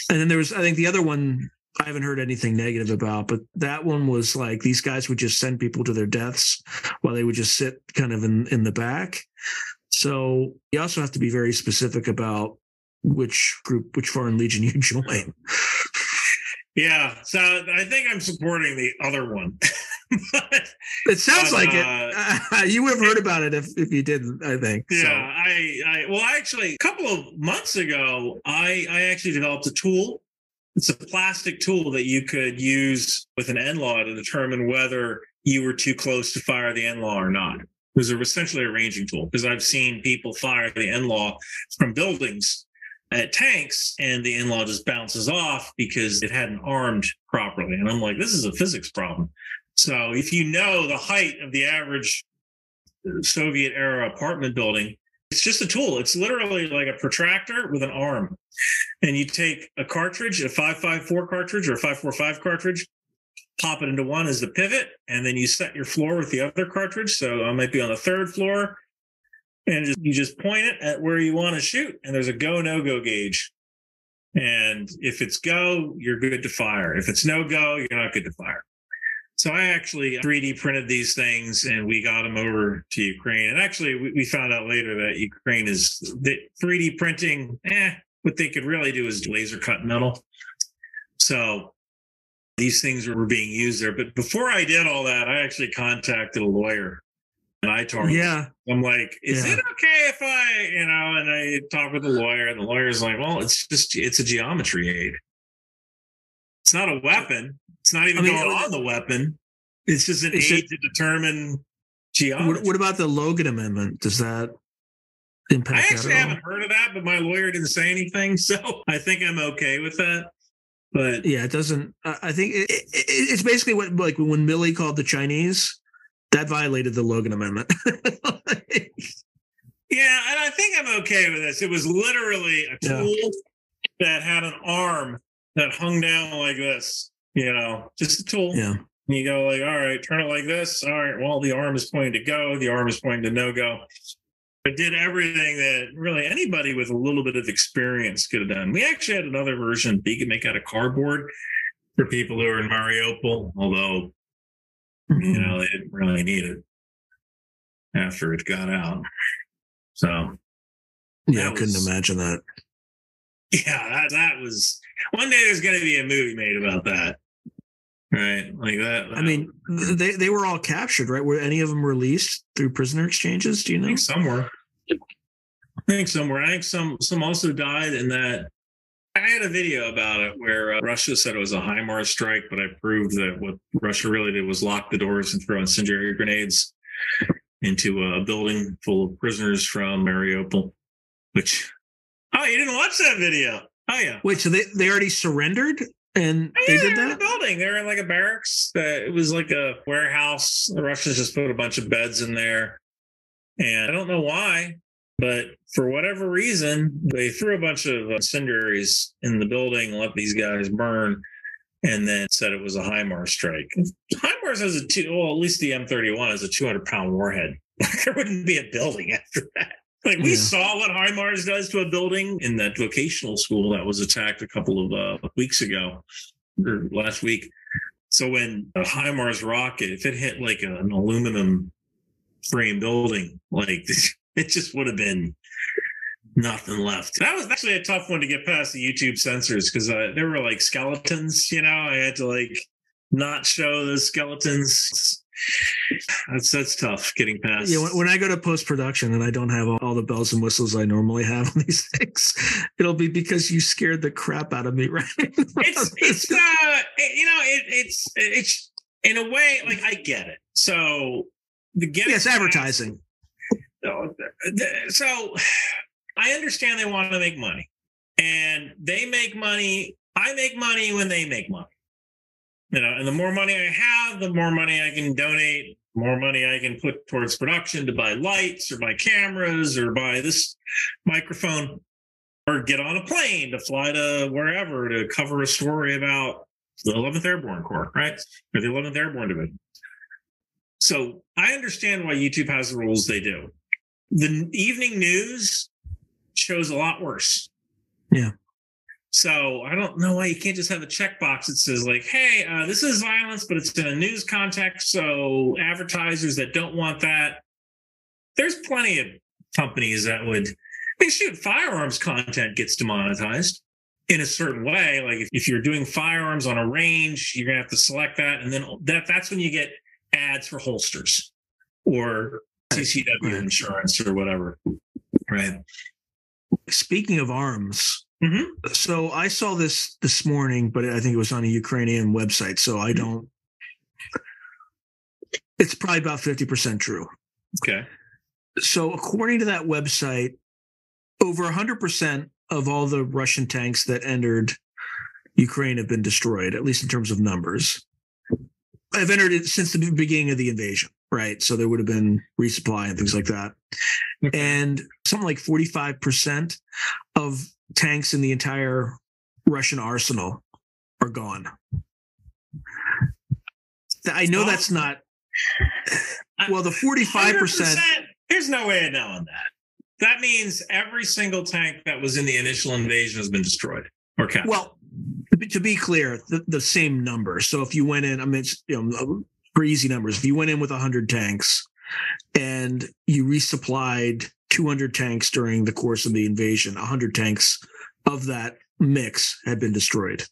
And then there was, I think, the other one I haven't heard anything negative about, but that one was like these guys would just send people to their deaths while they would just sit kind of in in the back. So you also have to be very specific about which group, which foreign legion you join. yeah. So I think I'm supporting the other one. It sounds But, like it. Uh, you would have heard about it if, if you didn't. I think. Yeah, So, I, I well actually a couple of months ago, I I actually developed a tool. It's a plastic tool that you could use with an NLAW to determine whether you were too close to fire the NLAW or not. It was essentially a ranging tool because I've seen people fire the NLAW from buildings at tanks and the NLAW just bounces off because it hadn't armed properly. And I'm like, this is a physics problem. So if you know the height of the average uh, Soviet era apartment building. It's just a tool. It's literally like a protractor with an arm. And you take a cartridge, a 554 cartridge or a 545 cartridge, pop it into one as the pivot, and then you set your floor with the other cartridge. So I might be on the third floor. And just, you just point it at where you want to shoot, and there's a go no go gauge. And if it's go, you're good to fire. If it's no go, you're not good to fire. So I actually 3D printed these things and we got them over to Ukraine. And actually, we, we found out later that Ukraine is the 3D printing. Eh, what they could really do is laser cut metal. So these things were being used there. But before I did all that, I actually contacted a lawyer and I told him, yeah. I'm like, is Yeah. it okay if I, you know, and I talk with the lawyer, and the lawyer's like, well, it's just, it's a geometry aid. It's not a weapon. It's not even I mean, going on the weapon. It's just an aid to determine geometry. What, what about the Logan Amendment? Does that I impact that actually haven't heard of that, but my lawyer didn't say anything, so I think I'm okay with that. But Yeah, it doesn't. I I think it, it, it's basically what like when Milley called the Chinese, that violated the Logan Amendment. yeah, and I think I'm okay with this. It was literally a Yeah. tool that had an arm that hung down like this, you know, just a tool. yeah, And you go like, all right, turn it like this. All right, well, the arm is pointing to go, the arm is pointing to no go. It did everything that really anybody with a little bit of experience could have done. We actually had another version that you could make out of cardboard for people who are in Mariupol, although you know they didn't really need it after it got out. So yeah, I couldn't was- imagine that. Yeah, that that was one day there's going to be a movie made about that, right? Like that. I mean, th- they they were all captured, right? Were any of them released through prisoner exchanges? Do you I know? think somewhere. I think somewhere. I think some some also died in that. I had a video about it where uh, Russia said it was a HIMARS strike, but I proved that what Russia really did was lock the doors and throw incendiary grenades into a building full of prisoners from Mariupol. Which, oh, you didn't watch that video? Oh yeah, Wait, so they they already surrendered and Oh, they did they're in that? building. They're in like a barracks. That it was like a warehouse. The Russians just put a bunch of beds in there, and I don't know why, but for whatever reason, they threw a bunch of incendiaries in the building, let these guys burn. and then said it was a HIMARS strike. HIMARS has a two, well, at least the M31 is a 200 pound warhead. there wouldn't be a building after that. Like we Yeah. saw what HIMARS does to a building in that vocational school that was attacked a couple of uh, weeks ago or last week. So when a HIMARS rocket, if it hit like an aluminum frame building, like it just would have been nothing left. That was actually a tough one to get past the YouTube censors because uh, there were like skeletons. You know, I had to like not show the skeletons. That's that's tough getting past. Yeah, when, when I go to post production and I don't have all, all the bells and whistles I normally have on these things, it'll be because you scared the crap out of me, right? it's it's uh you know it, it's it's in a way like I get it. So the get it's advertising. So I understand they want to make money, and they make money. I make money when they make money. You know, and the more money I have, the more money I can donate. More money I can put towards production to buy lights or buy cameras or buy this microphone or get on a plane to fly to wherever to cover a story about the 11th Airborne Corps, right? Or the 11th Airborne Division. So I understand why YouTube has the rules they do. The evening news shows a lot worse. Yeah. So I don't know why you can't just have a checkbox that says like, "Hey, uh, this is violence, but it's in a news context." So advertisers that don't want that, there's plenty of companies that would. I mean, shoot, firearms content gets demonetized in a certain way. Like if, if you're doing firearms on a range, you're gonna have to select that, and then that that's when you get ads for holsters or CCW insurance or whatever. Right. Speaking of arms, Mhm. so I saw this this morning, but I think it was on a Ukrainian website, so I don't. It's probably about fifty percent true. Okay. So, according to that website, over 100% of all the Russian tanks that entered Ukraine have been destroyed, at least in terms of numbers. I've entered it since the beginning of the invasion, right? So, there would have been resupply and things like that. Okay. And something like 45% of tanks in the entire Russian arsenal are gone. I know that's not. Well, the 45%. There's no way of knowing that. That means every single tank that was in the initial invasion has been destroyed or captured. Well, to be, clear, the, the same number. So if you went in, I mean, it's, you know, uh, for easy numbers, if you went in with 100 tanks and you resupplied 200 tanks during the course of the invasion, 100 tanks of that mix had been destroyed.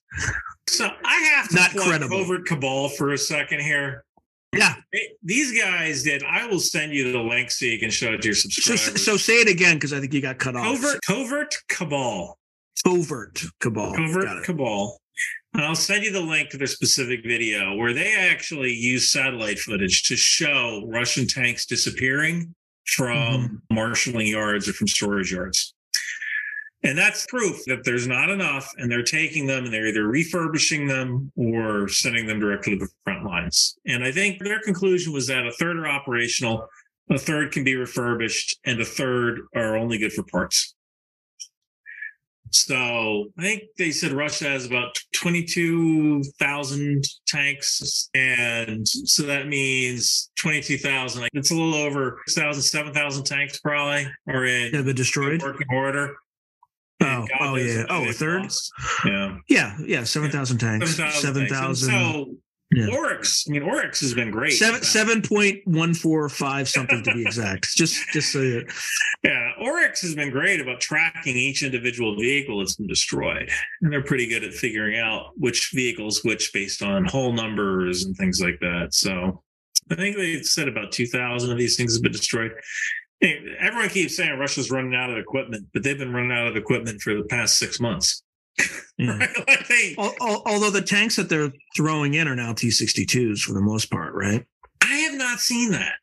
so I have to Not plug credible. Covert Cabal for a second here. Yeah. These guys did. I will send you the link so you can show it to your subscribers. so say it again because I think you got cut off. covert, covert cabal, Covert cabal. covert cabal, and I'll send you the link to their specific video where they actually use satellite footage to show Russian tanks disappearing from Mm-hmm. marshalling yards or from storage yards. And that's proof that there's not enough, and they're taking them and they're either refurbishing them or sending them directly to the front lines. And I think their conclusion was that a third are operational, a third can be refurbished, and a third are only good for parts. So I think they said Russia has about 22,000 tanks. And so that means 22,000. Like it's a little over 6,000, 7,000 tanks probably are in Have been destroyed. working order. Oh, oh yeah. Oh, a third. lost. Yeah. Yeah, yeah. Seven thousand tanks. 7,000 Seven tanks. And thousand. So Yeah. Oryx, I mean, Oryx has been great. Seven seven point one four five something to be exact. Just just so you Yeah, Oryx has been great about tracking each individual vehicle that's been destroyed. And they're pretty good at figuring out which vehicles which based on hull numbers and things like that. So I think they said about 2,000 of these things have been destroyed. Everyone keeps saying Russia's running out of equipment, but they've been running out of equipment for the past six months. Right? Like they, Al- al- Although the tanks that they're throwing in are now T-62s for the most part, right? I have not seen that.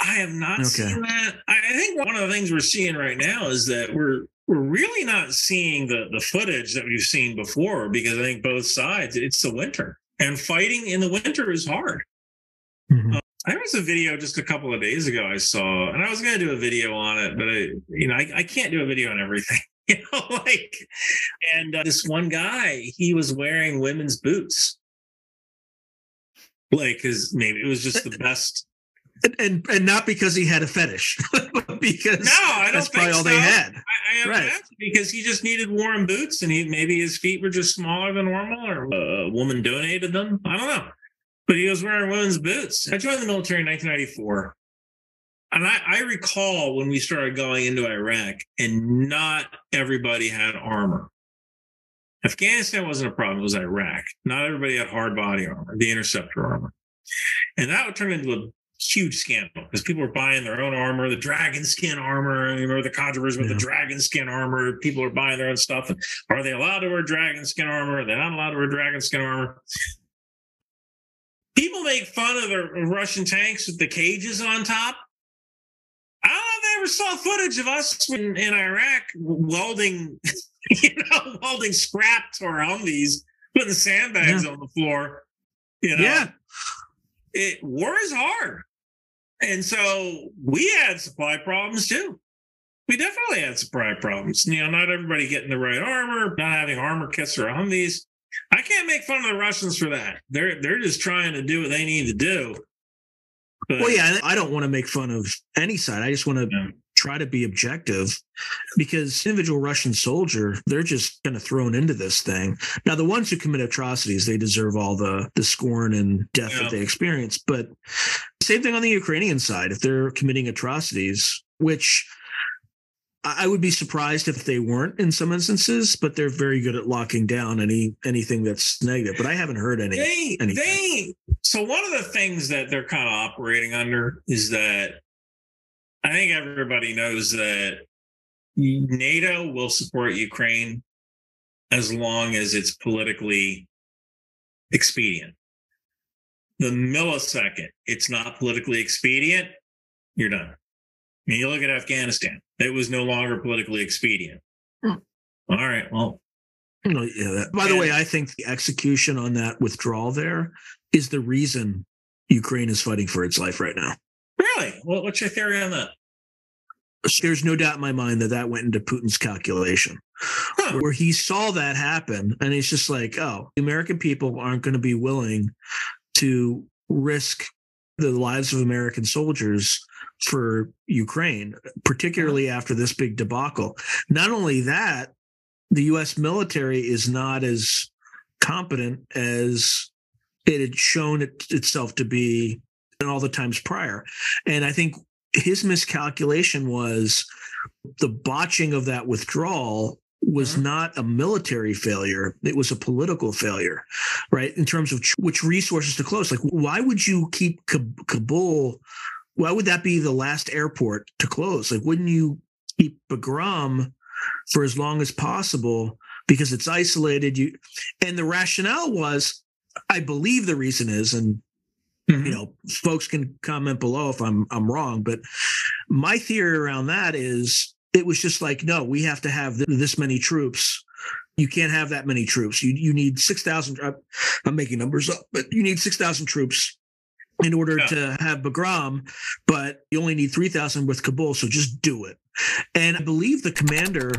I have not Okay. seen that. I think one of the things we're seeing right now is that we're we're really not seeing the the footage that we've seen before because I think both sides it's the winter and fighting in the winter is hard. Mhm. There was a video just a couple of days ago I saw, and I was going to do a video on it, but I, you know, I, I can't do a video on everything. You know, like, and uh, this one guy, he was wearing women's boots. Like, because maybe it was just the best. And, and and not because he had a fetish, because No, I don't that's think probably all so. they had. I, I Right. because he just needed warm boots, and he maybe his feet were just smaller than normal, or a woman donated them. I don't know, but he was wearing women's boots. I joined the military in 1994, and I, I recall when we started going into Iraq, and not everybody had armor. Afghanistan wasn't a problem; it was Iraq. Not everybody had hard body armor, the interceptor armor, and that would turn into a huge scandal because people were buying their own armor, the dragon skin armor. You remember the controversy with Yeah. the dragon skin armor? People are buying their own stuff. Are they allowed to wear dragon skin armor? Are they not allowed to wear dragon skin armor? People make fun of the Russian tanks with the cages on top. I don't know if they ever saw footage of us in, in Iraq welding, you know, welding scrap to our Humvees, putting sandbags on the floor. You know, Yeah, it war is hard. And so we had supply problems too. We definitely had supply problems. You know, not everybody getting the right armor, not having armor kits or Humvees. I can't make fun of the Russians for that. They're they're just trying to do what they need to do. But, well, yeah. I don't want to make fun of any side. I just want to Yeah. try to be objective, because individual Russian soldier, they're just kind of thrown into this thing. Now, the ones who commit atrocities, they deserve all the the scorn and death Yeah. that they experience. But same thing on the Ukrainian side. If they're committing atrocities, which I would be surprised if they weren't in some instances, but they're very good at locking down any anything that's negative. But I haven't heard any. they anything. they so one of the things that they're kind of operating under is that I think everybody knows that NATO will support Ukraine as long as it's politically expedient. The millisecond it's not politically expedient, you're done. I mean, you look at Afghanistan; it was no longer politically expedient. Hmm. All right, well, No, yeah. that- by the way, I think the execution on that withdrawal there is the reason Ukraine is fighting for its life right now. really, what, what's your theory on that? There's no doubt in my mind that that went into Putin's calculation, Huh. where he saw that happen, and he's just like, "Oh, the American people aren't going to be willing to risk the lives of American soldiers for Ukraine, particularly after this big debacle." Not only that, the U.S. military is not as competent as it had shown it, itself to be in all the times prior. And I think his miscalculation was the botching of that withdrawal was Mhm. not a military failure it was a political failure right in terms of ch- which resources to close like why would you keep Kab- kabul why would that be the last airport to close? Like wouldn't you keep bagram for as long as possible because it's isolated? You and the rationale was i believe the reason is and you mm-hmm. know folks can comment below if i'm i'm wrong but my theory around that is it was just like no we have to have this many troops. You can't have that many troops. You you need 6000 I'm- i'm making numbers up but you need 6000 troops in order Yeah. to have bagram but you only need 3000 with kabul so just do it and i believe the commander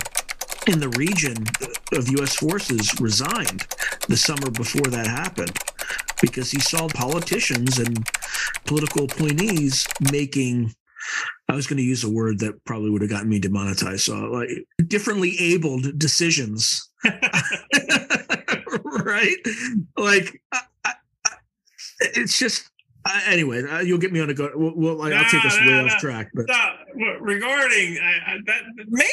in the region of us forces resigned the summer before that happened because he saw politicians and political appointees making I was going to use a word that probably would have gotten me demonetized. So, like, differently abled decisions, right? Like, I, I, it's just uh, anyway. Uh, you'll get me on a go. We'll, we'll, I'll take us No, way no, off track, but regarding I, that, maybe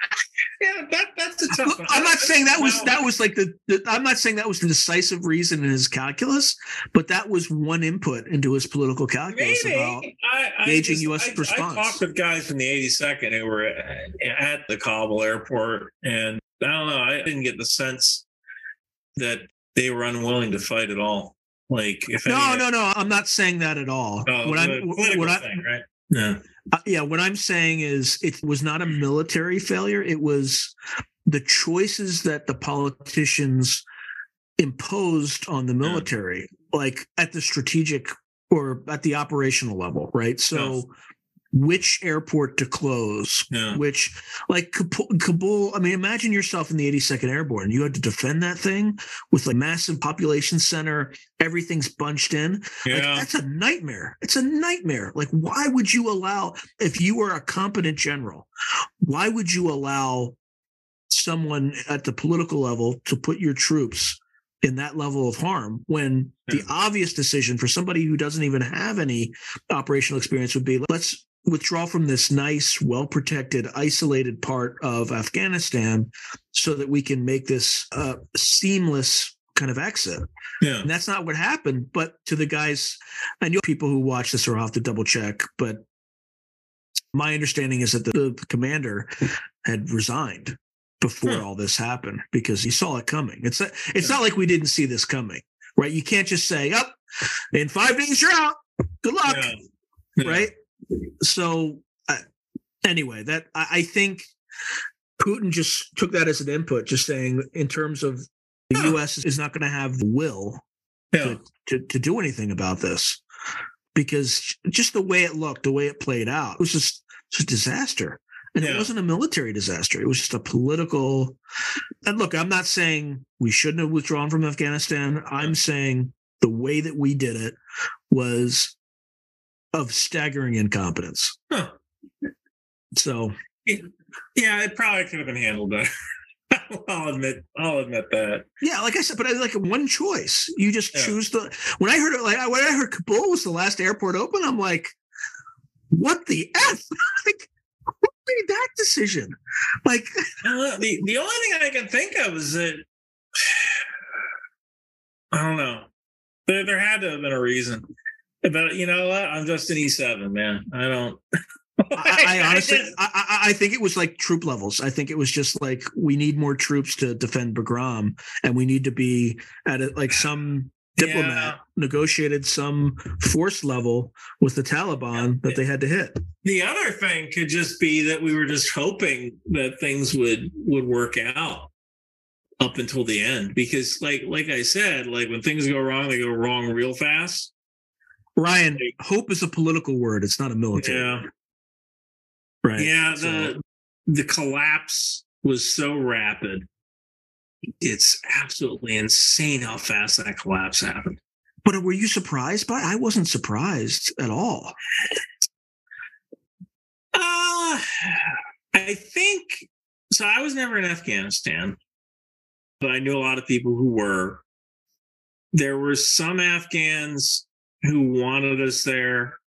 yeah, that that's a tough one. I'm not saying that was that was like the, the. I'm not saying that was the decisive reason in his calculus, but that was one input into his political calculus Maybe about I, I gauging just- US I, response. I talked with guys from the 82nd who were at, at the Kabul airport, and I don't know. I didn't get the sense that they were unwilling to fight at all. Like, if No, no, no. I'm not saying that at all. Oh, what I'm, what I, thing, right? No. uh, yeah, what I'm saying is it was not a military failure. It was the choices that the politicians imposed on the military, like at the strategic or at the operational level, right? So which airport to close, Yeah. which like Kabul. I mean, imagine yourself in the 82nd Airborne. You had to defend that thing with a massive population center. Everything's bunched in. Like, Yeah. that's a nightmare. It's a nightmare. Like, why would you allow, if you were a competent general, why would you allow someone at the political level to put your troops in that level of harm when the obvious decision for somebody who doesn't even have any operational experience would be let's withdraw from this nice, well protected, isolated part of Afghanistan so that we can make this uh, seamless kind of exit. Yeah. And that's not what happened. But to the guys, I know people who watch this will have to double check, but my understanding is that the, the commander had resigned before Hmm. all this happened because he saw it coming. It's it's Yeah. not like we didn't see this coming, right? You can't just say, "Up, in five days you're out. Good luck." Yeah. Yeah. right? So uh, anyway, that I, I think Putin just took that as an input, just saying in terms of the Huh. U.S. is not going to have the will Yeah. to, to do anything about this because just the way it looked, the way it played out, it was just, just a disaster. And it wasn't a military disaster. It was just a political. And look, I'm not saying we shouldn't have withdrawn from Afghanistan. I'm saying the way that we did it was of staggering incompetence. Huh. So Yeah, it probably could have been handled better. I'll admit. I'll admit that. yeah, like I said, but I like one choice. You just Yeah. choose the. When I heard it, like when I heard Kabul was the last airport open, I'm like, what the f? like, who made that decision? Like, Uh, the the only thing I can think of is that I don't know. There there had to have been a reason. But you know what? I'm just an E7, man. I don't. I, I honestly, I, I, I think it was like troop levels. I think it was just like we need more troops to defend Bagram, and we need to be at it like some diplomat Yeah. negotiated some force level with the Taliban that they had to hit. the other thing could just be that we were just hoping that things would would work out up until the end because like like i said like when things go wrong they go wrong real fast Ryan, hope is a political word. It's not a military. yeah word, right. yeah So- the the collapse was so rapid it's absolutely insane how fast that collapse happened but were you surprised by? I wasn't surprised at all. Uh, I think so. I was never in Afghanistan, but I knew a lot of people who were. There were some Afghans who wanted us there.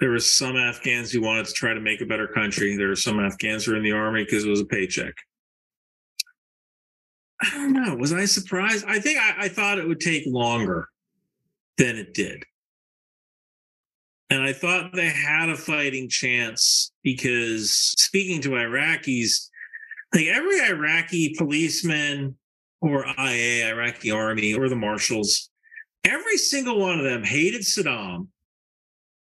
There were some Afghans who wanted to try to make a better country. There were some Afghans who were in the army because it was a paycheck. I don't know. Was I surprised? I think I, I thought it would take longer than it did. And I thought they had a fighting chance because speaking to Iraqis, like every Iraqi policeman or IA, Iraqi army, or the marshals, every single one of them hated Saddam.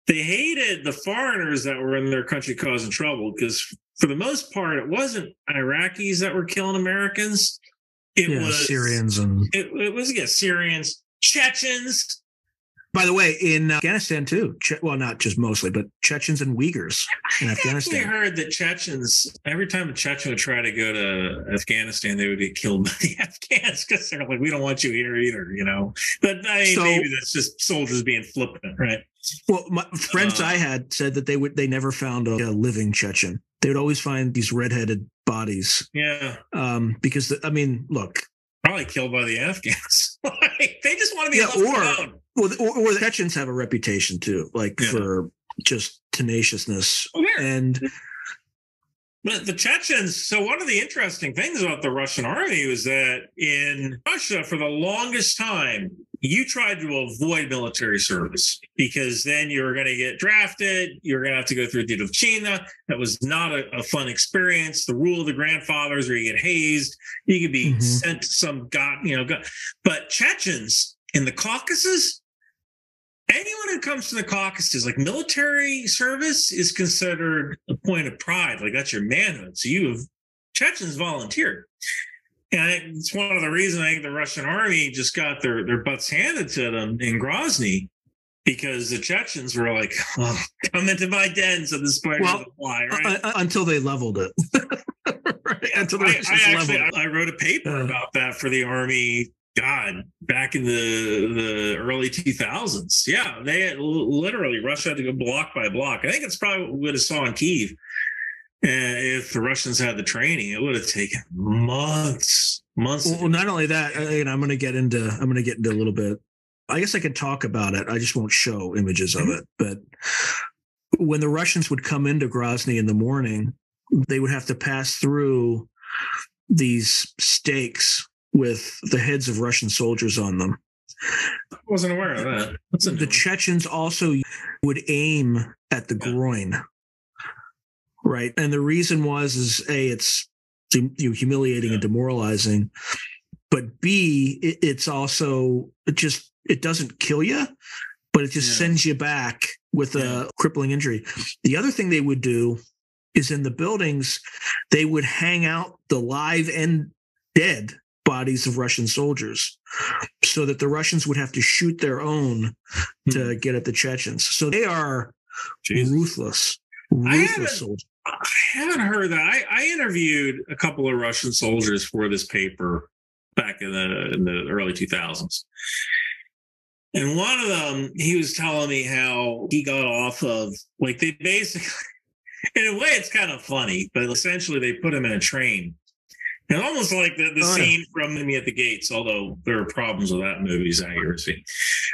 They hated the foreigners that were in their country causing trouble because, for the most part, it wasn't Iraqis that were killing Americans. It yeah, was Syrians and It, it was yeah, Syrians, Chechens, by the way, in Afghanistan too. Che- well, not just mostly, but Chechens and Uyghurs in I Afghanistan. heard that Chechens, every time a Chechen would try to go to Afghanistan, they would get killed by the Afghans because they're like, we don't want you here either, you know. But I mean, So- maybe that's just soldiers being flippant, right? Well, my friends Uh, I had said that they would they never found a, a living Chechen. They would always find these redheaded bodies Yeah, um, because the, I mean, look, probably killed by the Afghans. Like, they just want to be Yeah, left or- alone. well, the- or, or the Chechens have a reputation too, like Yeah. for just tenaciousness oh, there- and But the Chechens, so one of the interesting things about the Russian army was that in Russia, for the longest time, you tried to avoid military service because then you were going to get drafted. You were going to have to go through a China. That was not a, a fun experience. The rule of the grandfathers where you get hazed, you could be Mhm. sent to some god, you know, god. but Chechens in the Caucasus, anyone who comes to the Caucasus, like military service is considered a point of pride. Like that's your manhood. So you have Chechens volunteered. And it's one of the reasons I think the Russian army just got their, their butts handed to them in Grozny because the Chechens were like, oh, "Come into my den," so the spiders Well, fly. Right? Uh, uh, until they leveled it. right? Until the I, I actually leveled it. I wrote a paper Uh. about that for the army. God, back in the the early 2000s. Yeah, they literally Russia had to go block by block. I think it's probably what we would have saw in Kiev. And if the Russians had the training, it would have taken months, months. Well, not only that, uh, and I'm going to get into I'm going to get into a little bit. I guess I could talk about it. I just won't show images of it. But when the Russians would come into Grozny in the morning, they would have to pass through these stakes with the heads of Russian soldiers on them. I wasn't aware of that. That's a new The. Chechens also would aim at the Yeah. groin, right? And the reason was is a it's you humiliating and demoralizing, but b it, it's also it just it doesn't kill you, but it just Yeah. sends you back with Yeah. a crippling injury. The other thing they would do is in the buildings they would hang out the live and dead bodies of Russian soldiers so that the Russians would have to shoot their own to hmm. get at the Chechens. So they are Jesus. ruthless, ruthless soldiers. I haven't heard that. I, I interviewed a couple of Russian soldiers for this paper back in the in the early 2000s. And one of them, he was telling me how he got off of like they basically in a way it's kind of funny, but essentially they put him in a train. And almost like the, the Oh, scene from Enemy at the Gates, although there are problems with that movie's accuracy.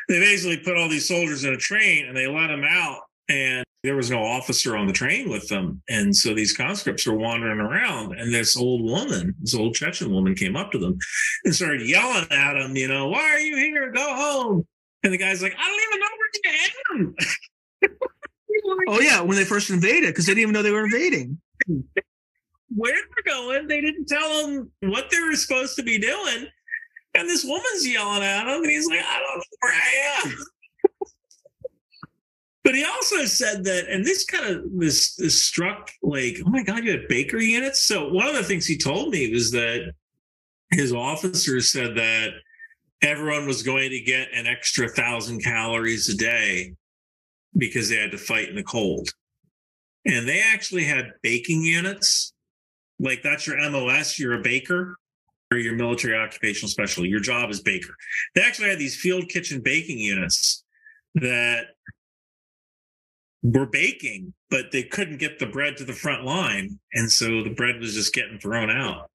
They basically put all these soldiers in a train and they let them out and there was no officer on the train with them. And so these conscripts were wandering around, and this old woman, this old Chechen woman, came up to them and started yelling at them, you know, why are you here? Go home. And the guy's like, I don't even know where I am. Oh yeah, when they first invaded, because they didn't even know they were invading. Where they're going, they didn't tell them what they were supposed to be doing. And this woman's yelling at him, and he's like, I don't know where I am. But he also said that, and this kind of this this struck like, oh my god, you had bakery units. So one of the things he told me was that his officers said that everyone was going to get an extra thousand calories a day because they had to fight in the cold. And they actually had baking units. Like that's your MOS, you're a baker or your military occupational specialty. Your job is baker. They actually had these field kitchen baking units that were baking, but they couldn't get the bread to the front line. And so the bread was just getting thrown out.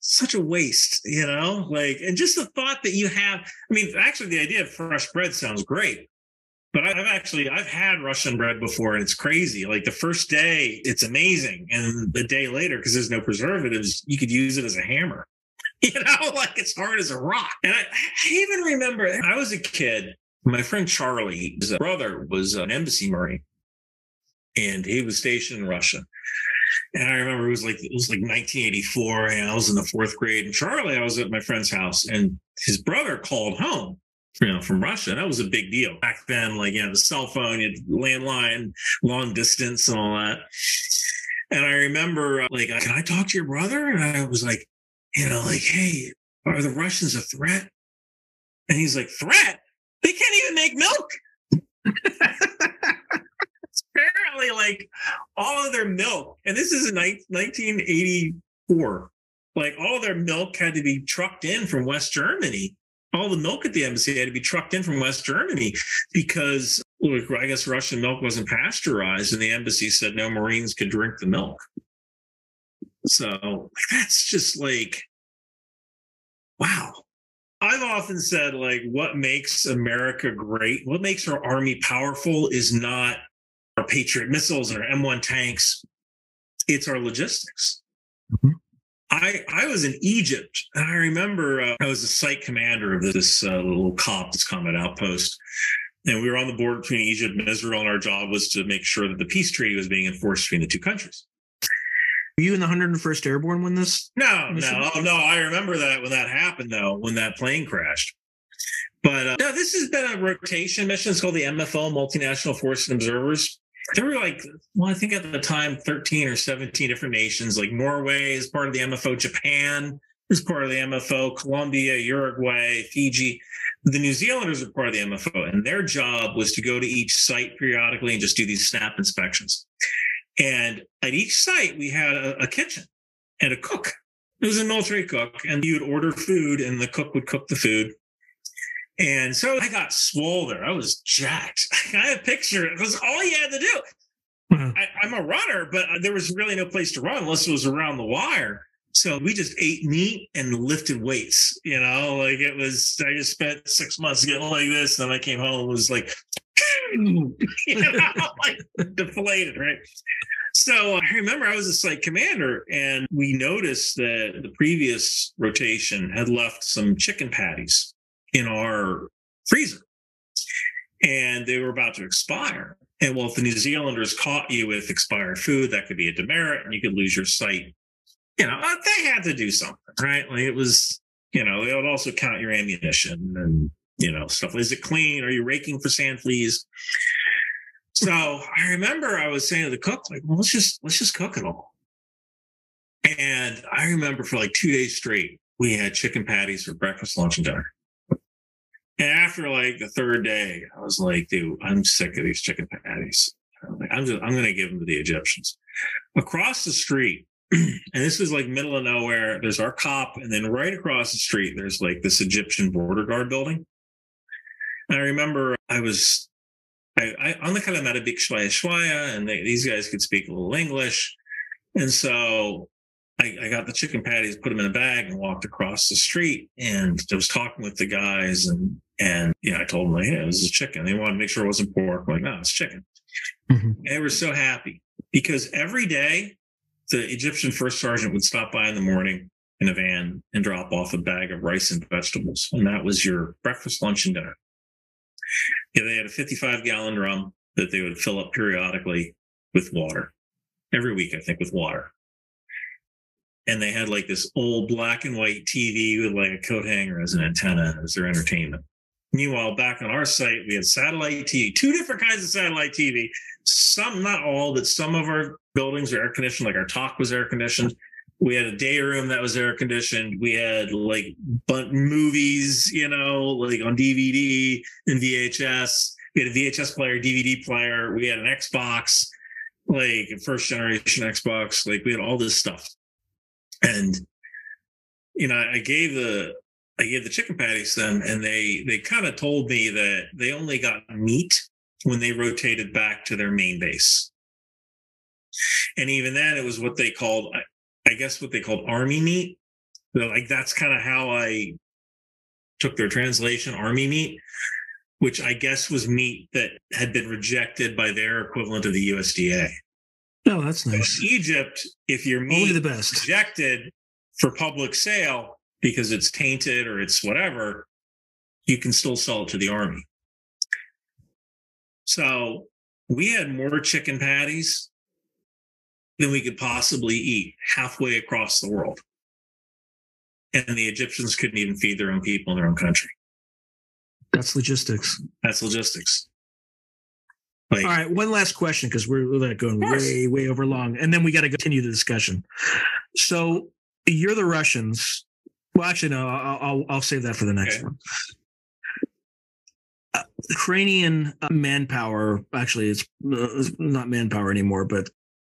Such a waste, you know? Like, and just the thought that you have, I mean, actually, the idea of fresh bread sounds great. But I've actually I've had Russian bread before, and it's crazy. Like the first day, it's amazing, and the day later, because there's no preservatives, you could use it as a hammer. You know, like it's hard as a rock. And I, I even remember I was a kid. My friend Charlie, his brother was an embassy marine, and he was stationed in Russia. And I remember it was like it was like 1984, and I was in the fourth grade. And Charlie, I was at my friend's house, and his brother called home you know, from Russia. And That was a big deal back then. Like, you know, the cell phone, you had landline, long distance, and all that. And I remember, uh, like, can I talk to your brother? And I was like, you know, like, hey, are the Russians a threat? And he's like, threat? They can't even make milk. Apparently, like, all of their milk, and this is in ni- 1984. Like, all their milk had to be trucked in from West Germany all the milk at the embassy had to be trucked in from West Germany because look, I guess Russian milk wasn't pasteurized, and the embassy said no Marines could drink the milk. So that's just like, wow. I've often said, like, what makes America great, what makes our army powerful is not our Patriot missiles and our M1 tanks, it's our logistics. Mhm. I I was in Egypt, and I remember uh, I was the site commander of this uh, little COP, this combat outpost, and we were on the border between Egypt and Israel, and our job was to make sure that the peace treaty was being enforced between the two countries. Were you in the 101st Airborne when this? No, no, no. I remember that when that happened, though, when that plane crashed. But uh, no, this has been a rotation mission. It's called the MFO, Multinational Force and Observers. There were like, well, I think at the time, 13 or 17 different nations, like Norway is part of the MFO, Japan is part of the MFO, Colombia, Uruguay, Fiji. the New Zealanders are part of the MFO, and their job was to go to each site periodically and just do these snap inspections. And at each site, we had a, a kitchen and a cook. It was a military cook, and you would order food, and the cook would cook the food. And so I got swole there. I was jacked. I had a picture. It was all you had to do. Wow. I, I'm a runner, but there was really no place to run unless it was around the wire. So we just ate meat and lifted weights. You know, like it was. I just spent six months getting like this, and then I came home and was like, know, like deflated, right? So I remember I was a site commander, and we noticed that the previous rotation had left some chicken patties in our freezer, and they were about to expire. And well, if the New Zealanders caught you with expired food, that could be a demerit, and you could lose your site. You know, uh, they had to do something, right? Like it was, you know, they would also count your ammunition and you know stuff. Is it clean? Are you raking for sand fleas? So I remember I was saying to the cook, like, well, let's just let's just cook it all. And I remember for like two days straight, we had chicken patties for breakfast, lunch, and dinner. And after like the third day, I was like, dude, I'm sick of these chicken patties. I'm, just I'm gonna give them to the Egyptians. Across the street, and this is like middle of nowhere, there's our COP, and then right across the street, there's like this Egyptian border guard building. And I remember I was I, I on the Kalamata Big Shwaya Shwaya, and they, these guys could speak a little English. And so I, I, got the chicken patties, put them in a bag, and walked across the street. And I was talking with the guys, and and yeah, I told them like, yeah, this is chicken. They wanted to make sure it wasn't pork. I'm like, no, it's chicken. Mm-hmm. They were so happy because every day the Egyptian first sergeant would stop by in the morning in a van and drop off a bag of rice and vegetables, and that was your breakfast, lunch, and dinner. Yeah, they had a 55 gallon drum that they would fill up periodically with water every week, I think, with water. And they had like this old black and white TV with like a coat hanger as an antenna as their entertainment. Meanwhile, back on our site, we had satellite TV, two different kinds of satellite TV. Some, not all, but some of our buildings are air conditioned, like our TOC was air conditioned. We had a day room that was air conditioned. We had like Bunt movies, you know, like on DVD and VHS. We had a VHS player, DVD player. We had an Xbox, like first generation Xbox. Like we had all this stuff. And, you know, I gave the, I gave the chicken patties to them and they, they kind of told me that they only got meat when they rotated back to their main base. And even then, it was what they called, I guess, what they called army meat. So, like, that's kind of how I took their translation, army meat, which I guess was meat that had been rejected by their equivalent of the USDA. Oh, that's nice. In Egypt, if your meat Only the best. rejected for public sale because it's tainted or it's whatever, you can still sell it to the army. So we had more chicken patties than we could possibly eat halfway across the world. And the Egyptians couldn't even feed their own people in their own country. That's logistics. That's logistics. Like, All right, one last question because we're, we're going way, way over long, and then we got to continue the discussion. So you're the Russians. Well, actually, no, I'll I'll, I'll save that for the next okay. one. Uh, Ukrainian uh, manpower, actually, it's uh, not manpower anymore, but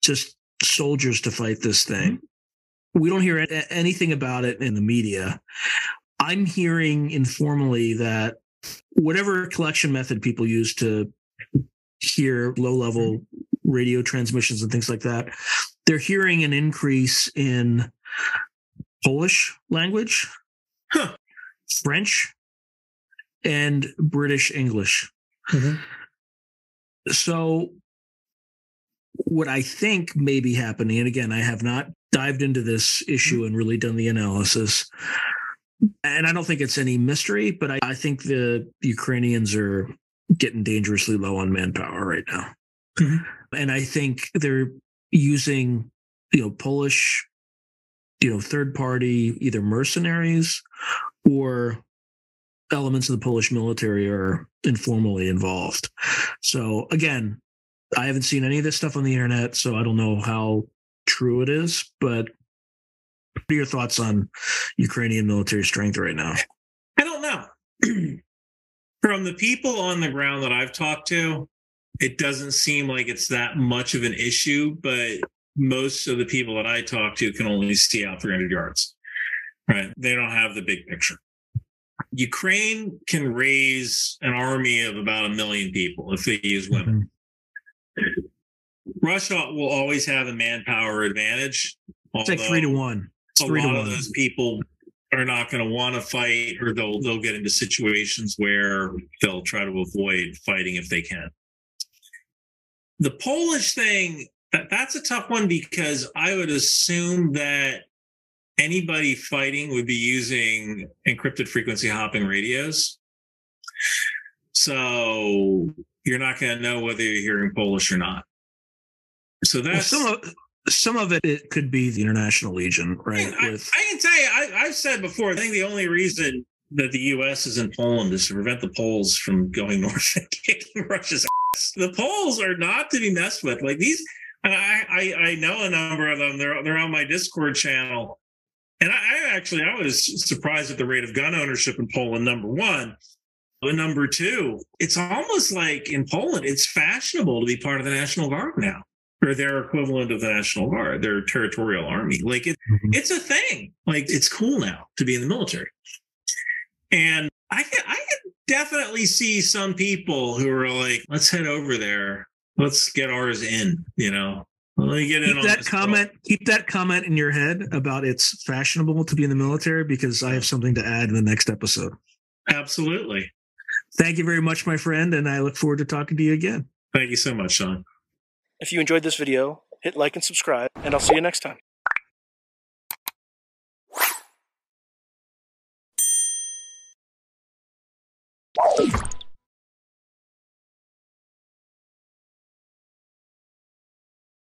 just soldiers to fight this thing. Mm-hmm. We don't hear anything about it in the media. I'm hearing informally that whatever collection method people use to hear low level radio transmissions and things like that, they're hearing an increase in Polish language, huh. French, and British English. Mm-hmm. So what I think may be happening, and again, I have not dived into this issue and really done the analysis. And I don't think it's any mystery, but I, I think the Ukrainians are getting dangerously low on manpower right now. Mm-hmm. And I think they're using, you know, Polish, you know, third party, either mercenaries or elements of the Polish military are informally involved. So again, I haven't seen any of this stuff on the internet, so I don't know how true it is. But what are your thoughts on Ukrainian military strength right now? I don't know. From the people on the ground that I've talked to, it doesn't seem like it's that much of an issue, but most of the people that I talk to can only see out 300 yards, right? They don't have the big picture. Ukraine can raise an army of about a million people if they use women. Mm-hmm. Russia will always have a manpower advantage. It's like three to one. It's a three lot to of those people are not going to want to fight, or they'll they'll get into situations where they'll try to avoid fighting if they can. The Polish thing that, that's a tough one because I would assume that anybody fighting would be using encrypted frequency hopping radios. So you're not going to know whether you're hearing Polish or not. So Well, that's some of some of it it could be the International Legion, right? I, With I can tell you, I, I've said before, I think the only reason that the U.S. is in Poland is to prevent the Poles from going north and kicking Russia's ass. The Poles are not to be messed with. Like these, I, I, I know a number of them. They're they're on my Discord channel, and I, I actually I was surprised at the rate of gun ownership in Poland. Number one. But number two, it's almost like in Poland, it's fashionable to be part of the National Guard now, or their equivalent of the National Guard, their territorial army. Like it, mm-hmm. it's a thing. Like it's cool now to be in the military. And I can I can definitely see some people who are like, let's head over there. Let's get ours in, you know. Let me get in keep that comment. Keep that comment in your head about it's fashionable to be in the military because I have something to add in the next episode. Absolutely. Thank you very much, my friend, and I look forward to talking to you again. Thank you so much, Sean. If you enjoyed this video, hit like and subscribe, and I'll see you next time.